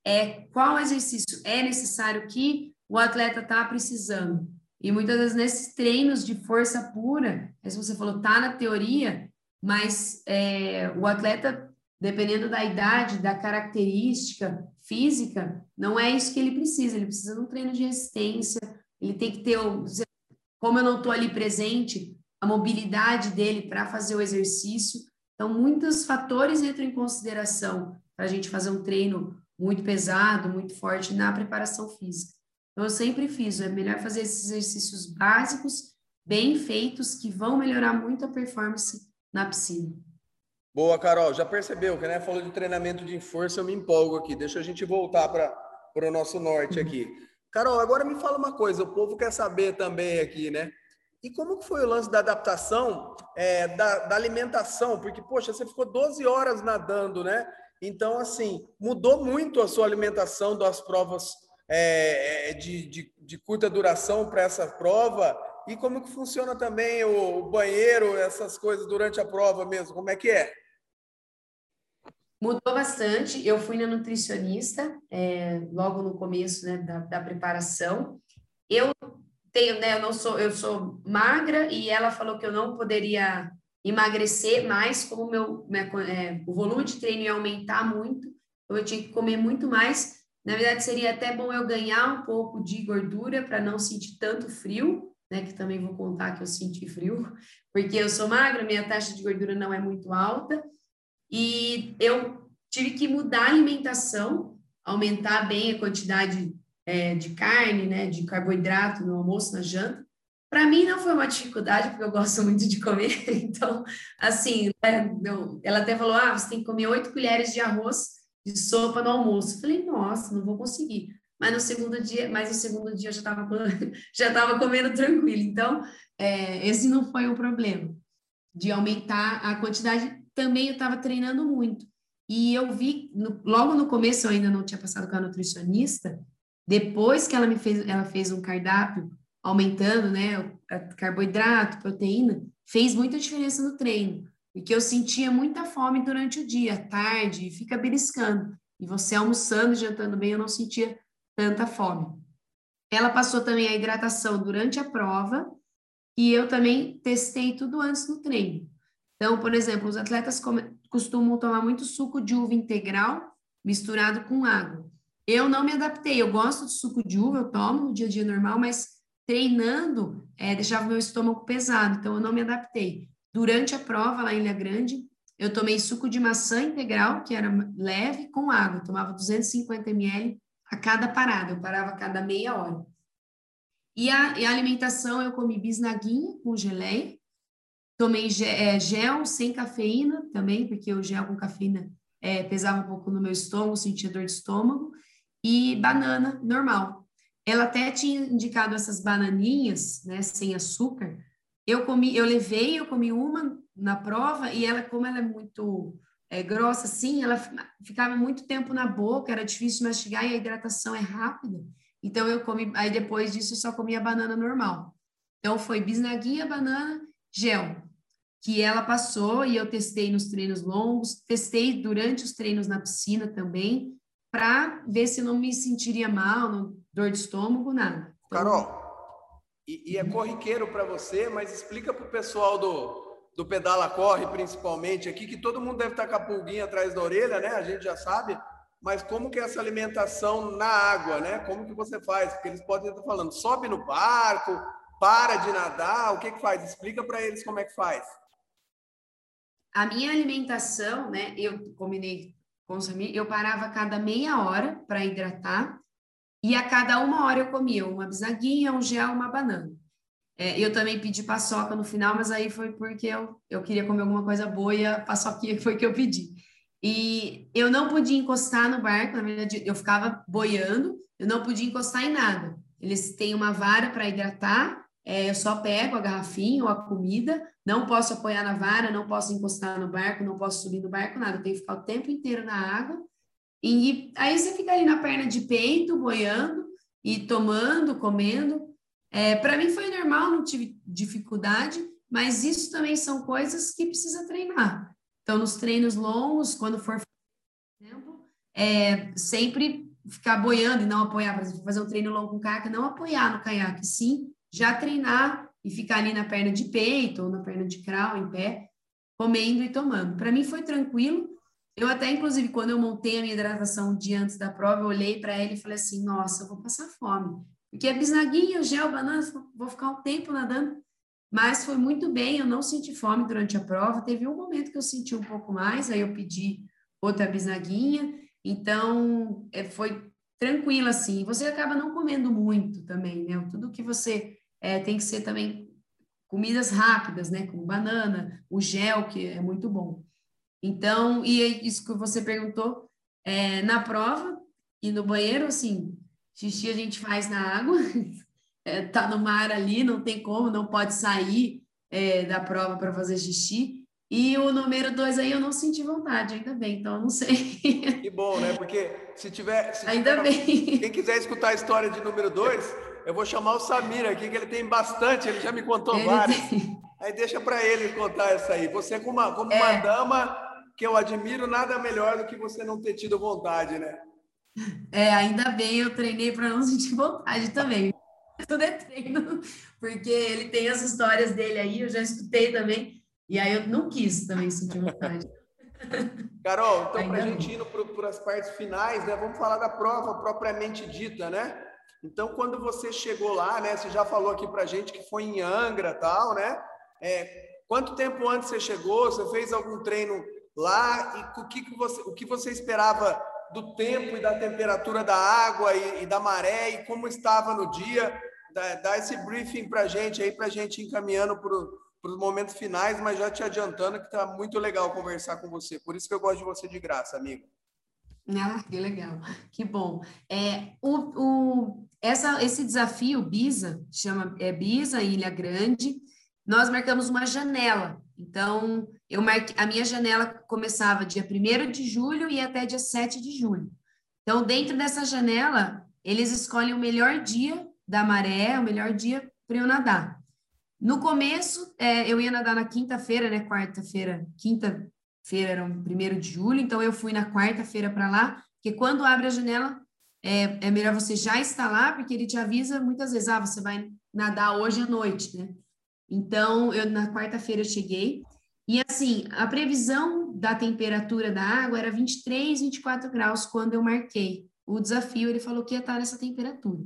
é qual exercício é necessário que o atleta está precisando. E muitas vezes nesses treinos de força pura, se você falou, tá na teoria, mas é, o atleta, dependendo da idade, da característica física, não é isso que ele precisa. Ele precisa de um treino de resistência, ele tem que ter, como eu não estou ali presente, a mobilidade dele para fazer o exercício. Então, muitos fatores entram em consideração para a gente fazer um treino muito pesado, muito forte na preparação física. Então, eu sempre fiz, é melhor fazer esses exercícios básicos, bem feitos, que vão melhorar muito a performance na piscina. Boa, Carol. Já percebeu que, né? Falou de treinamento de força, eu me empolgo aqui. Deixa a gente voltar para o nosso norte aqui. Carol, agora me fala uma coisa, o povo quer saber também aqui, né? E como que foi o lance da adaptação é, da, da, alimentação? Porque, poxa, você ficou 12 horas nadando, né? Então, assim, mudou muito a sua alimentação das provas é, é de, de, de, curta duração para essa prova? E como que funciona também o, o banheiro, essas coisas durante a prova mesmo? Como é que é? Mudou bastante. Eu fui na nutricionista é, logo no começo né, da, da, preparação. Eu tenho, né, eu não sou, eu sou magra e ela falou que eu não poderia emagrecer mais, como meu, é, o volume de treino ia aumentar muito, então eu tinha que comer muito mais. Na verdade, seria até bom eu ganhar um pouco de gordura para não sentir tanto frio, né? Que também vou contar que eu senti frio, porque eu sou magra, minha taxa de gordura não é muito alta. E eu tive que mudar a alimentação, aumentar bem a quantidade é, de carne, né, de carboidrato no almoço, na janta. Para mim não foi uma dificuldade, porque eu gosto muito de comer. Então, assim, né, ela até falou: ah, você tem que comer oito colheres de arroz de sopa no almoço. Eu falei, nossa, não vou conseguir. Mas no segundo dia, mas no segundo dia eu já estava já tava comendo tranquilo. Então, é, esse não foi o problema de aumentar a quantidade também eu estava treinando muito. E eu vi, no, logo no começo eu ainda não tinha passado com a nutricionista, depois que ela me fez, ela fez um cardápio aumentando, né, carboidrato, proteína, fez muita diferença no treino, porque eu sentia muita fome durante o dia, tarde, e fica beliscando. E você almoçando jantando bem, eu não sentia tanta fome. Ela passou também a hidratação durante a prova, e eu também testei tudo antes no treino. Então, por exemplo, os atletas costumam tomar muito suco de uva integral misturado com água. Eu não me adaptei, eu gosto de suco de uva, eu tomo no dia a dia normal, mas treinando é, deixava meu estômago pesado, então eu não me adaptei. Durante a prova lá em Ilha Grande, eu tomei suco de maçã integral, que era leve, com água. Eu tomava 250 ml a cada parada, eu parava a cada meia hora. E a, e a alimentação, eu comi bisnaguinha com geleia, Tomei é, gel sem cafeína também, porque o gel com cafeína é, pesava um pouco no meu estômago, sentia dor de estômago. E banana normal. Ela até tinha indicado essas bananinhas, né, sem açúcar. Eu comi, eu levei, eu comi uma na prova e ela, como ela é muito é, grossa assim, ela ficava muito tempo na boca, era difícil mastigar e a hidratação é rápida. Então eu comi, aí depois disso eu só comia banana normal. Então foi bisnaguinha, banana gel, que ela passou e eu testei nos treinos longos, testei durante os treinos na piscina também, para ver se não me sentiria mal, não, dor de estômago, nada. Carol, e, e é corriqueiro para você, mas explica para o pessoal do, do Pedala Corre, principalmente aqui, que todo mundo deve estar com a pulguinha atrás da orelha, né? A gente já sabe. Mas como que é essa alimentação na água, né? Como que você faz? Porque eles podem estar falando, sobe no barco, para de nadar, o que que faz? Explica para eles como é que faz. A minha alimentação, né, eu combinei consumir, eu parava a cada meia hora para hidratar e a cada uma hora eu comia uma bisaguinha, um gel, uma banana. É, eu também pedi paçoca no final, mas aí foi porque eu, eu queria comer alguma coisa boa e a paçoquinha foi que eu pedi. E eu não podia encostar no barco, na verdade, eu ficava boiando, eu não podia encostar em nada. Eles têm uma vara para hidratar é, eu só pego a garrafinha ou a comida, não posso apoiar na vara, não posso encostar no barco, não posso subir no barco, nada. Eu tenho que ficar o tempo inteiro na água. E aí você fica ali na perna de peito, boiando e tomando, comendo. É, Para mim foi normal, não tive dificuldade, mas isso também são coisas que precisa treinar. Então, nos treinos longos, quando for, é, sempre ficar boiando e não apoiar, por exemplo, fazer um treino longo com caiaque, não apoiar no caiaque, sim já treinar e ficar ali na perna de peito ou na perna de crawl, em pé, comendo e tomando. Para mim foi tranquilo. Eu até, inclusive, quando eu montei a minha hidratação dia antes da prova, eu olhei para ele e falei assim, nossa, eu vou passar fome. Porque é bisnaguinha, gel, banana, vou ficar um tempo nadando. Mas foi muito bem, eu não senti fome durante a prova. Teve um momento que eu senti um pouco mais, aí eu pedi outra bisnaguinha. Então, é, foi tranquila, assim. Você acaba não comendo muito também, né? Tudo que você é, tem que ser também comidas rápidas, né? Como banana, o gel, que é muito bom. Então, e é isso que você perguntou, é, na prova e no banheiro, assim, xixi a gente faz na água, é, tá no mar ali, não tem como, não pode sair é, da prova para fazer xixi. E o número dois aí eu não senti vontade, ainda bem, então eu não sei. Que bom, né? Porque se tiver. Se ainda tiver, bem. Quem quiser escutar a história de número dois, eu vou chamar o Samir aqui, que ele tem bastante, ele já me contou ele várias. Tem... Aí deixa para ele contar essa aí. Você, como uma, como é. uma dama que eu admiro, nada melhor do que você não ter tido vontade, né? É, ainda bem, eu treinei para não sentir vontade também. Tudo é treino, porque ele tem as histórias dele aí, eu já escutei também. E aí eu não quis também sentir vontade. Carol, então para a gente ir para as partes finais, né? Vamos falar da prova propriamente dita, né? Então, quando você chegou lá, né? Você já falou aqui para gente que foi em Angra, tal, né? É, quanto tempo antes você chegou? Você fez algum treino lá? E o que, que você, o que você esperava do tempo e da temperatura da água e, e da maré e como estava no dia? Dá, dá esse briefing para gente aí, para gente encaminhando para os momentos finais, mas já te adiantando que está muito legal conversar com você. Por isso que eu gosto de você de graça, amigo. Ah, que legal, que bom. É, o, o, essa, esse desafio Bisa, chama é, Bisa, Ilha Grande, nós marcamos uma janela. Então, eu marquei, a minha janela começava dia 1 de julho e até dia 7 de julho. Então, dentro dessa janela, eles escolhem o melhor dia da maré, o melhor dia para eu nadar. No começo, é, eu ia nadar na quinta-feira, né? Quarta-feira, quinta-feira era o primeiro de julho, então eu fui na quarta-feira para lá, porque quando abre a janela, é, é melhor você já estar lá, porque ele te avisa muitas vezes, ah, você vai nadar hoje à noite, né? Então, eu na quarta-feira cheguei, e assim, a previsão da temperatura da água era 23, 24 graus quando eu marquei o desafio, ele falou que ia estar nessa temperatura.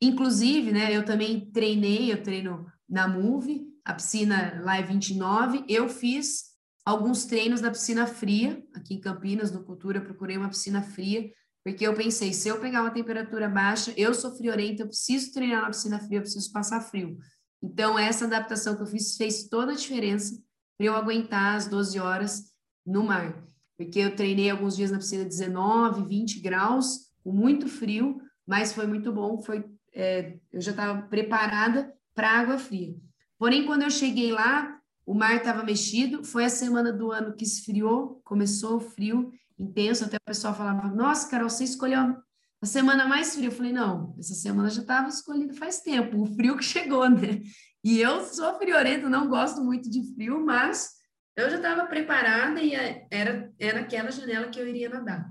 Inclusive, né, eu também treinei, eu treino na Move, a piscina lá é 29. Eu fiz alguns treinos da piscina fria, aqui em Campinas, no Cultura, procurei uma piscina fria, porque eu pensei, se eu pegar uma temperatura baixa, eu sou friorenta, eu preciso treinar na piscina fria, eu preciso passar frio. Então, essa adaptação que eu fiz fez toda a diferença para eu aguentar as 12 horas no mar. Porque eu treinei alguns dias na piscina 19, 20 graus, com muito frio, mas foi muito bom. Foi, é, eu já estava preparada para água fria. Porém, quando eu cheguei lá, o mar estava mexido. Foi a semana do ano que esfriou, começou o frio intenso. Até o pessoal falava: Nossa, Carol, você escolheu a semana mais fria. Eu falei: Não, essa semana já estava escolhida faz tempo, o frio que chegou, né? E eu sou friorenta, não gosto muito de frio, mas eu já estava preparada e era, era aquela janela que eu iria nadar.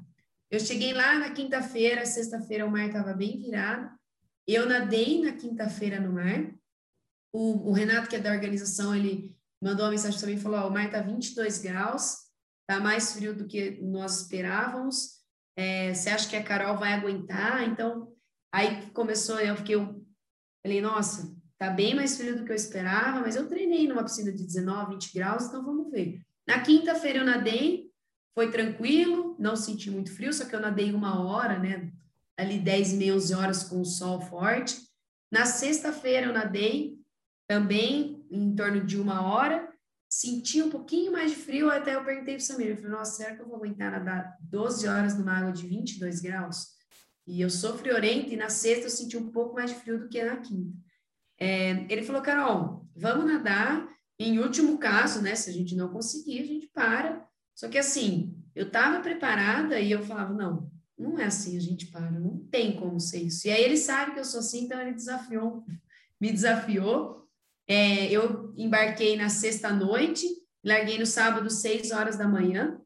Eu cheguei lá na quinta-feira, sexta-feira o mar estava bem virado. Eu nadei na quinta-feira no mar. O, o, Renato, que é da organização, ele mandou uma mensagem também, falou, oh, o mar está 22 graus, está mais frio do que nós esperávamos, é, você acha que a Carol vai aguentar? Então, aí começou, eu fiquei, eu falei, nossa, tá bem mais frio do que eu esperava, mas eu treinei numa piscina de 19, 20 graus, então vamos ver. Na quinta-feira eu nadei, foi tranquilo, não senti muito frio, só que eu nadei uma hora, né, ali 10 e meia, 11 horas com o sol forte. Na sexta-feira eu nadei, também em torno de uma hora, senti um pouquinho mais de frio, até eu perguntei para o Samir, eu falei, nossa, será que eu vou aguentar nadar 12 horas numa água de 22 graus? E eu sou friorenta, e na sexta eu senti um pouco mais de frio do que na quinta. É, ele falou, Carol, vamos nadar, em último caso, né, se a gente não conseguir, a gente para. Só que assim, eu estava preparada e eu falava, não, não é assim, a gente para, não tem como ser isso. E aí ele sabe que eu sou assim, então ele desafiou, me desafiou, é, eu embarquei na sexta noite, larguei no sábado, seis horas da manhã.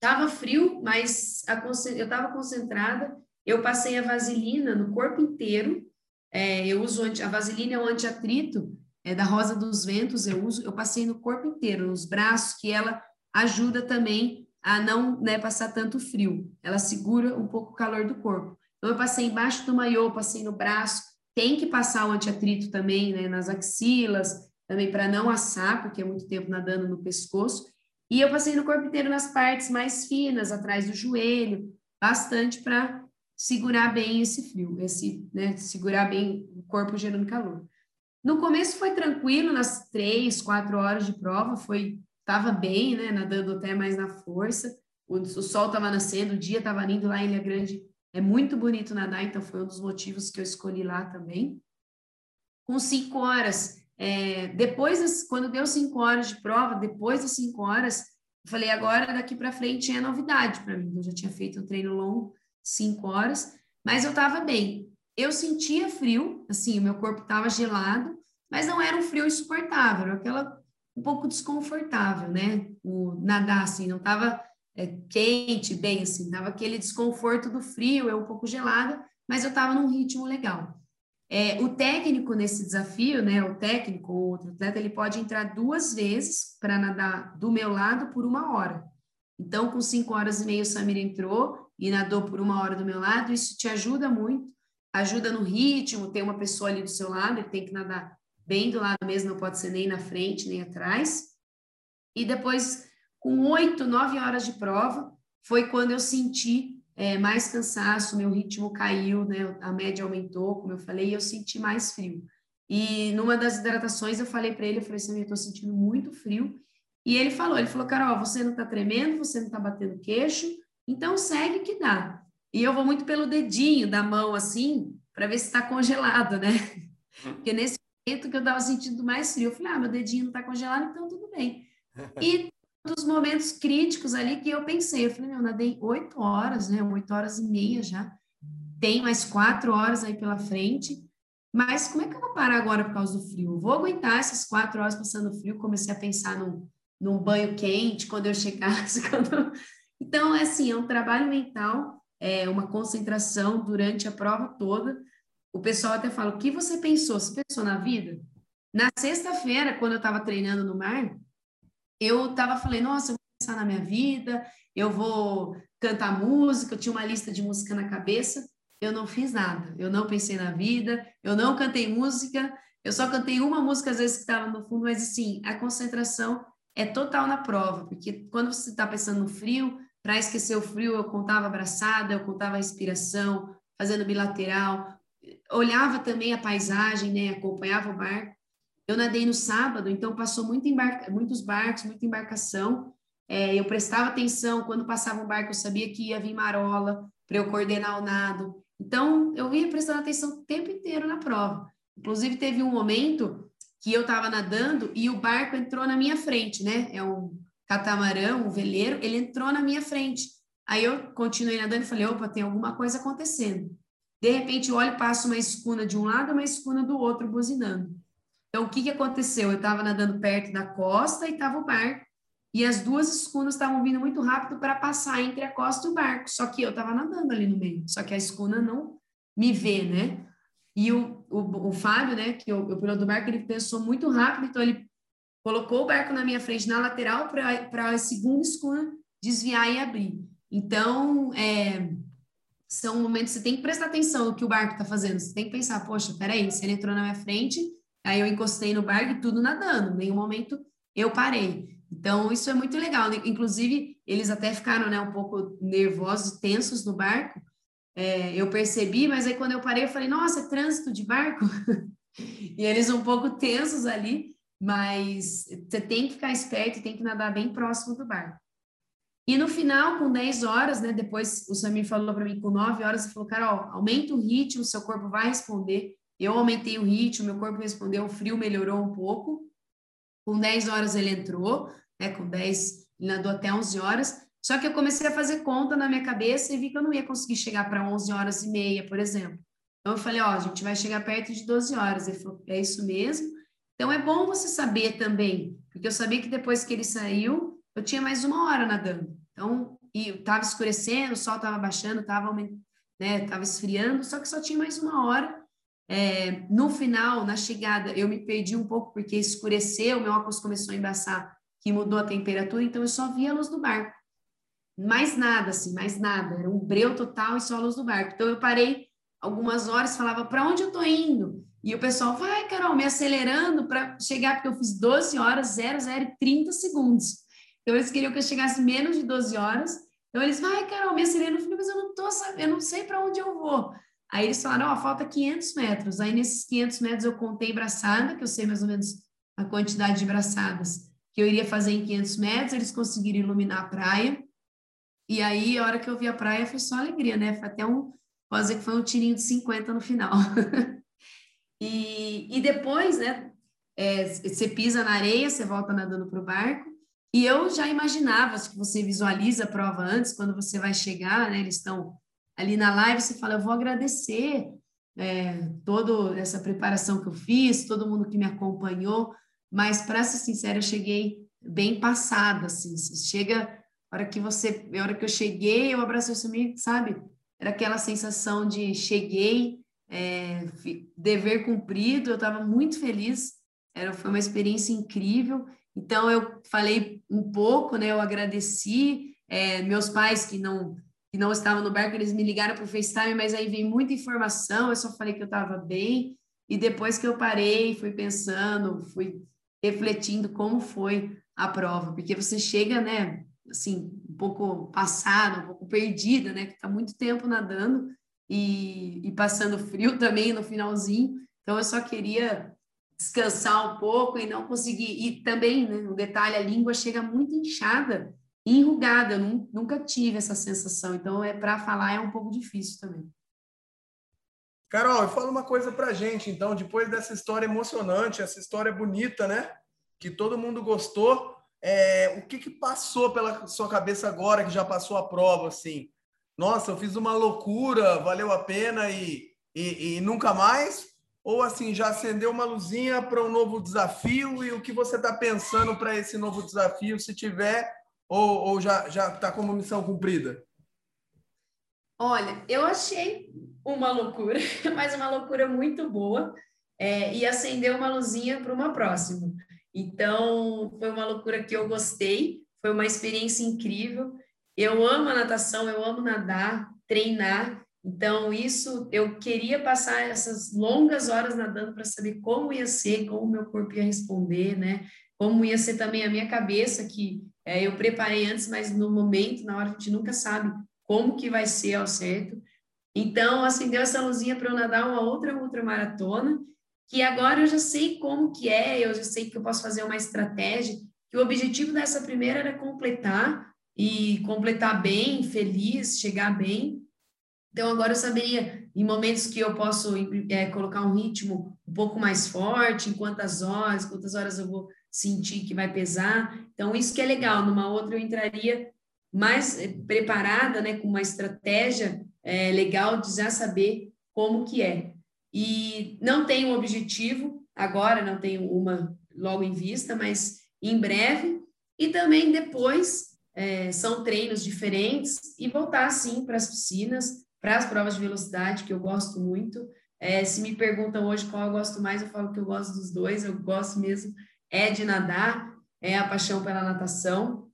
Tava frio, mas a, eu estava concentrada. Eu passei a vaselina no corpo inteiro. É, eu uso a vaselina é um antiatrito é da Rosa dos Ventos. Eu uso, eu passei no corpo inteiro, nos braços, que ela ajuda também a não né, passar tanto frio. Ela segura um pouco o calor do corpo. Então, eu passei embaixo do maiô, passei no braço, tem que passar o antiatrito também né, nas axilas, também para não assar, porque é muito tempo nadando no pescoço. E eu passei no corpo inteiro nas partes mais finas, atrás do joelho, bastante para segurar bem esse frio, esse, né, segurar bem o corpo gerando calor. No começo foi tranquilo, nas três, quatro horas de prova, foi estava bem, né, nadando até mais na força. O, o sol estava nascendo, o dia estava lindo lá em Ilha Grande. É muito bonito nadar, então foi um dos motivos que eu escolhi lá também. Com cinco horas, é, depois, quando deu cinco horas de prova, depois das cinco horas, eu falei, agora daqui para frente é novidade para mim. Eu já tinha feito um treino longo, cinco horas, mas eu estava bem. Eu sentia frio, assim, o meu corpo estava gelado, mas não era um frio insuportável, era aquela um pouco desconfortável, né? O nadar assim, não estava é, quente, bem assim, dava aquele desconforto do frio, é um pouco gelada, mas eu estava num ritmo legal. É, o técnico nesse desafio, né, o técnico ou outro atleta, ele pode entrar duas vezes para nadar do meu lado por uma hora. Então, com cinco horas e meia, o Samir entrou e nadou por uma hora do meu lado. Isso te ajuda muito, ajuda no ritmo. Tem uma pessoa ali do seu lado, ele tem que nadar bem do lado mesmo, não pode ser nem na frente nem atrás. E depois, com oito, nove horas de prova, foi quando eu senti é, mais cansaço, meu ritmo caiu, né? A média aumentou, como eu falei, e eu senti mais frio. E numa das hidratações eu falei para ele, eu falei assim, eu estou sentindo muito frio. E ele falou, ele falou, Carol, você não está tremendo, você não está batendo queixo, então segue que dá. E eu vou muito pelo dedinho da mão assim, para ver se está congelado, né? Porque nesse momento que eu estava sentindo mais frio, eu falei, ah, meu dedinho não está congelado, então tudo bem. E dos momentos críticos ali que eu pensei, eu falei, meu, nadei oito horas, né, oito horas e meia já, tem mais quatro horas aí pela frente, mas como é que eu vou parar agora por causa do frio? vou aguentar essas quatro horas passando frio, comecei a pensar num, num banho quente quando eu chegasse, quando... então, é assim, é um trabalho mental, é uma concentração durante a prova toda, o pessoal até fala, o que você pensou? Você pensou na vida? Na sexta-feira, quando eu estava treinando no mar, eu tava falei, nossa, eu vou pensar na minha vida, eu vou cantar música, eu tinha uma lista de música na cabeça, eu não fiz nada, eu não pensei na vida, eu não cantei música, eu só cantei uma música às vezes que estava no fundo, mas assim, a concentração é total na prova, porque quando você está pensando no frio, para esquecer o frio, eu contava abraçada, eu contava a respiração, fazendo bilateral, olhava também a paisagem, né, acompanhava o barco, eu nadei no sábado, então passou muito embarca, muitos barcos, muita embarcação. É, eu prestava atenção, quando passava um barco, eu sabia que ia vir marola para eu coordenar o nado. Então, eu ia prestando atenção o tempo inteiro na prova. Inclusive, teve um momento que eu estava nadando e o barco entrou na minha frente, né? É um catamarã, um veleiro, ele entrou na minha frente. Aí eu continuei nadando e falei, opa, tem alguma coisa acontecendo. De repente, eu olho e passo uma escuna de um lado uma escuna do outro buzinando. Então, o que, que aconteceu? Eu estava nadando perto da costa e estava o barco, e as duas escunas estavam vindo muito rápido para passar entre a costa e o barco, só que eu estava nadando ali no meio, só que a escuna não me vê, né? E o, o, o Fábio, né, que é o, o piloto do barco, ele pensou muito rápido, então ele colocou o barco na minha frente, na lateral, para a segunda escuna desviar e abrir. Então, é, são momentos que você tem que prestar atenção no que o barco está fazendo. Você tem que pensar, poxa, peraí, se ele entrou na minha frente, Aí eu encostei no barco e tudo nadando, em nenhum momento eu parei. Então, isso é muito legal. Inclusive, eles até ficaram né, um pouco nervosos, tensos no barco. É, eu percebi, mas aí quando eu parei, eu falei, nossa, é trânsito de barco? e eles um pouco tensos ali, mas você tem que ficar esperto e tem que nadar bem próximo do barco. E no final, com 10 horas, né, depois o Samir falou para mim, com 9 horas, ele falou, Carol, aumenta o ritmo, seu corpo vai responder. Eu aumentei o ritmo, meu corpo respondeu, o frio melhorou um pouco. Com 10 horas ele entrou, né? Com 10, ele nadou até 11 horas. Só que eu comecei a fazer conta na minha cabeça e vi que eu não ia conseguir chegar para 11 horas e meia, por exemplo. Então eu falei, ó, a gente vai chegar perto de 12 horas. Ele falou, é isso mesmo. Então é bom você saber também, porque eu sabia que depois que ele saiu, eu tinha mais uma hora nadando. Então, e estava escurecendo, o sol estava baixando, estava né, tava esfriando, só que só tinha mais uma hora é, no final, na chegada, eu me perdi um pouco porque escureceu, meu óculos começou a embaçar, que mudou a temperatura, então eu só via a luz do barco. Mais nada, assim, mais nada. Era um breu total e só a luz do barco. Então eu parei algumas horas, falava, para onde eu tô indo? E o pessoal, vai, Carol, me acelerando para chegar, porque eu fiz 12 horas, 0, 0 e 30 segundos. Então eles queriam que eu chegasse menos de 12 horas. Então eles, vai, Carol, minha sirene, eu falei, mas eu não tô sabendo, eu não sei para onde eu vou. Aí eles falaram, ó, oh, falta 500 metros. Aí nesses 500 metros eu contei braçada, que eu sei mais ou menos a quantidade de braçadas que eu iria fazer em 500 metros, eles conseguiram iluminar a praia. E aí, a hora que eu vi a praia, foi só alegria, né? Foi até um, quase que foi um tirinho de 50 no final. e, e depois, né, é, você pisa na areia, você volta nadando para o barco, e eu já imaginava, que você visualiza a prova antes, quando você vai chegar, né, eles estão ali na live, você fala, eu vou agradecer é, toda essa preparação que eu fiz, todo mundo que me acompanhou, mas para ser sincera, eu cheguei bem passada, assim, chega a hora que você, a hora que eu cheguei, eu abracei o seu sabe? Era aquela sensação de cheguei, é, dever cumprido, eu estava muito feliz, era, foi uma experiência incrível. Então, eu falei um pouco, né? Eu agradeci, é, meus pais que não que não estavam no barco, eles me ligaram para o FaceTime, mas aí veio muita informação, eu só falei que eu estava bem, e depois que eu parei, fui pensando, fui refletindo como foi a prova, porque você chega, né, assim, um pouco passada, um pouco perdida, né? Que está muito tempo nadando e, e passando frio também no finalzinho. Então eu só queria descansar um pouco e não conseguir. E também, né, um detalhe, a língua chega muito inchada enrugada. Eu nunca tive essa sensação. Então é para falar é um pouco difícil também. Carol, fala uma coisa pra gente, então, depois dessa história emocionante, essa história bonita, né? Que todo mundo gostou. É, o que, que passou pela sua cabeça agora que já passou a prova, assim? Nossa, eu fiz uma loucura, valeu a pena e, e, e nunca mais? Ou assim, já acendeu uma luzinha para um novo desafio e o que você está pensando para esse novo desafio, se tiver, ou, ou já está como missão cumprida? Olha, eu achei uma loucura, mas uma loucura muito boa, é, e acendeu uma luzinha para uma próxima. Então, foi uma loucura que eu gostei, foi uma experiência incrível. Eu amo a natação, eu amo nadar, treinar. Então, isso eu queria passar essas longas horas nadando para saber como ia ser, como o meu corpo ia responder, né? Como ia ser também a minha cabeça, que é, eu preparei antes, mas no momento, na hora, a gente nunca sabe como que vai ser ao certo. Então, acendeu essa luzinha para eu nadar uma outra ultramaratona que agora eu já sei como que é, eu já sei que eu posso fazer uma estratégia, que o objetivo dessa primeira era completar e completar bem, feliz, chegar bem. Então agora eu saberia em momentos que eu posso é, colocar um ritmo um pouco mais forte, em quantas horas, quantas horas eu vou sentir que vai pesar. Então isso que é legal. Numa outra eu entraria mais é, preparada, né, com uma estratégia é, legal de já saber como que é. E não tenho um objetivo agora, não tenho uma logo em vista, mas em breve. E também depois é, são treinos diferentes e voltar sim para as piscinas, para as provas de velocidade, que eu gosto muito. É, se me perguntam hoje qual eu gosto mais, eu falo que eu gosto dos dois, eu gosto mesmo é de nadar, é a paixão pela natação.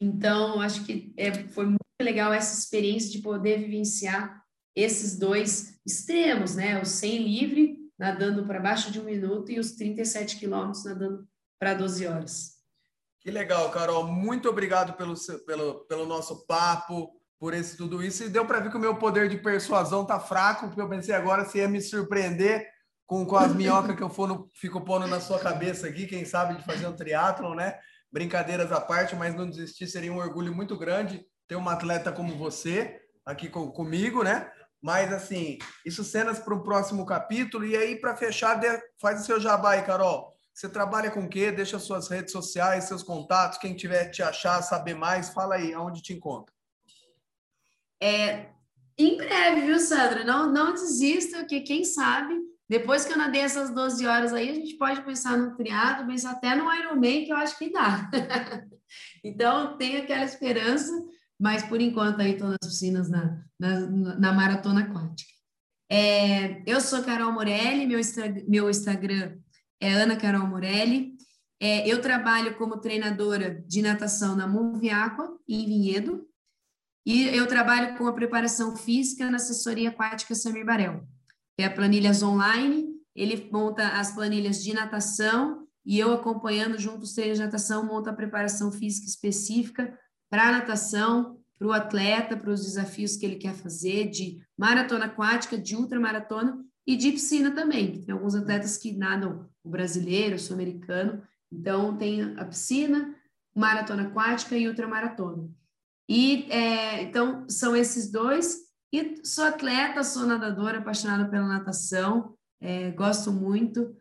Então, acho que é, foi muito legal essa experiência de poder vivenciar esses dois extremos, né? O 100 livre, nadando para baixo de um minuto, e os 37 quilômetros nadando para 12 horas. Que legal, Carol. Muito obrigado pelo, pelo, pelo nosso papo, por esse tudo isso. E deu para ver que o meu poder de persuasão tá fraco, porque eu pensei agora se ia me surpreender com, com as minhocas que eu for no, fico pondo na sua cabeça aqui, quem sabe de fazer um triatlon, né? Brincadeiras à parte, mas não desistir seria um orgulho muito grande ter uma atleta como você aqui com, comigo, né? Mas, assim, isso cenas para o próximo capítulo. E aí, para fechar, faz o seu jabá aí, Carol. Você trabalha com o quê? Deixa suas redes sociais, seus contatos. Quem tiver te achar, saber mais, fala aí, aonde te encontra. É, em breve, viu, Sandra? Não, não desista, que quem sabe, depois que eu nadei essas 12 horas aí, a gente pode pensar no triado, pensar até no Ironman, que eu acho que dá. então, tem aquela esperança mas por enquanto aí estou nas piscinas na, na, na maratona aquática. É, eu sou Carol Morelli, meu, meu Instagram é Ana Carol Morelli. É, eu trabalho como treinadora de natação na Move Aqua, em Vinhedo, e eu trabalho com a preparação física na assessoria aquática Samir Barel, é planilhas online, ele monta as planilhas de natação, e eu acompanhando junto os treinos de natação, monta a preparação física específica para natação, para o atleta, para os desafios que ele quer fazer, de maratona aquática, de ultramaratona e de piscina também. Tem alguns atletas que nadam o brasileiro, o sul-americano. Então, tem a piscina, maratona aquática e ultramaratona. E, é, então, são esses dois. E sou atleta, sou nadadora, apaixonada pela natação, é, gosto muito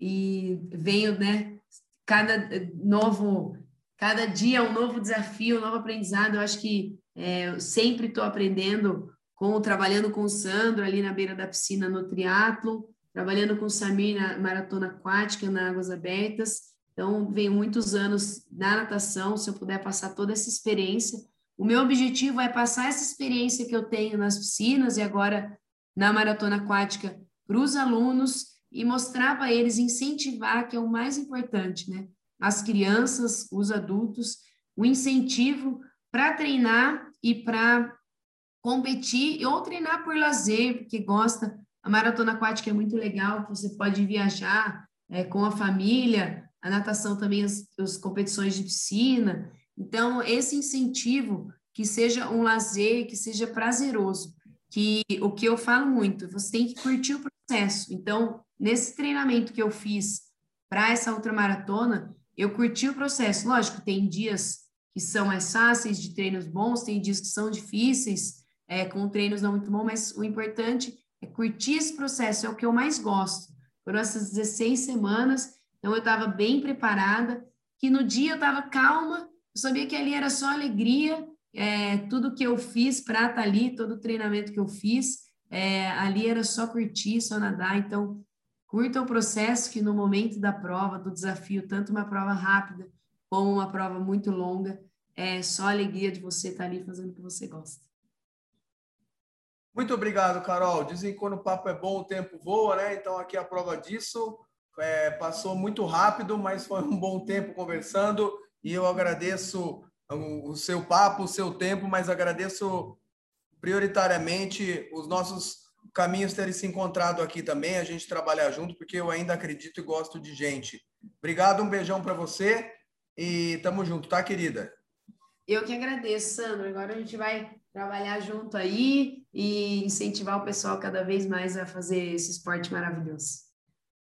e venho, né, cada novo, cada dia um novo desafio, um novo aprendizado. Eu acho que é, eu sempre estou aprendendo com trabalhando com o Sandro ali na beira da piscina no triatlo, trabalhando com o Samir na maratona aquática na águas abertas. Então, venho muitos anos na natação, se eu puder passar toda essa experiência. O meu objetivo é passar essa experiência que eu tenho nas piscinas e agora na maratona aquática para os alunos e mostrar para eles, incentivar, que é o mais importante, né? As crianças, os adultos, o incentivo para treinar e para competir ou treinar por lazer, porque gosta. A maratona aquática é muito legal, você pode viajar é, com a família, a natação também, as, as competições de piscina. Então, esse incentivo que seja um lazer, que seja prazeroso, que o que eu falo muito, você tem que curtir o processo. Então, nesse treinamento que eu fiz para essa ultramaratona, eu curti o processo. Lógico, tem dias que são mais fáceis, de treinos bons, tem dias que são difíceis, é, com treinos não muito bons, mas o importante é curtir esse processo, é o que eu mais gosto. Foram essas 16 semanas, então eu estava bem preparada, que no dia eu estava calma, eu sabia que ali era só alegria, é, tudo que eu fiz para estar tá ali, todo o treinamento que eu fiz, é, ali era só curtir, só nadar, então curta o processo que no momento da prova, do desafio, tanto uma prova rápida como uma prova muito longa, é só alegria de você estar tá ali fazendo o que você gosta. Muito obrigado, Carol. Dizem que quando o papo é bom, o tempo voa, né? Então, aqui é a prova disso. É, passou muito rápido, mas foi um bom tempo conversando e eu agradeço o, seu papo, o seu tempo, mas agradeço prioritariamente os nossos caminhos terem se encontrado aqui também, a gente trabalhar junto, porque eu ainda acredito e gosto de gente. Obrigado, um beijão para você e tamo junto, tá, querida? Eu que agradeço, Sandro. Agora a gente vai trabalhar junto aí e incentivar o pessoal cada vez mais a fazer esse esporte maravilhoso.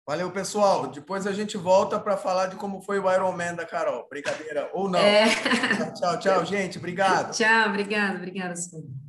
Valeu, pessoal. Depois a gente volta para falar de como foi o Ironman da Carol. Brincadeira ou não. É. Tchau, tchau, gente. Obrigado. Tchau, obrigado, obrigada, Sandro.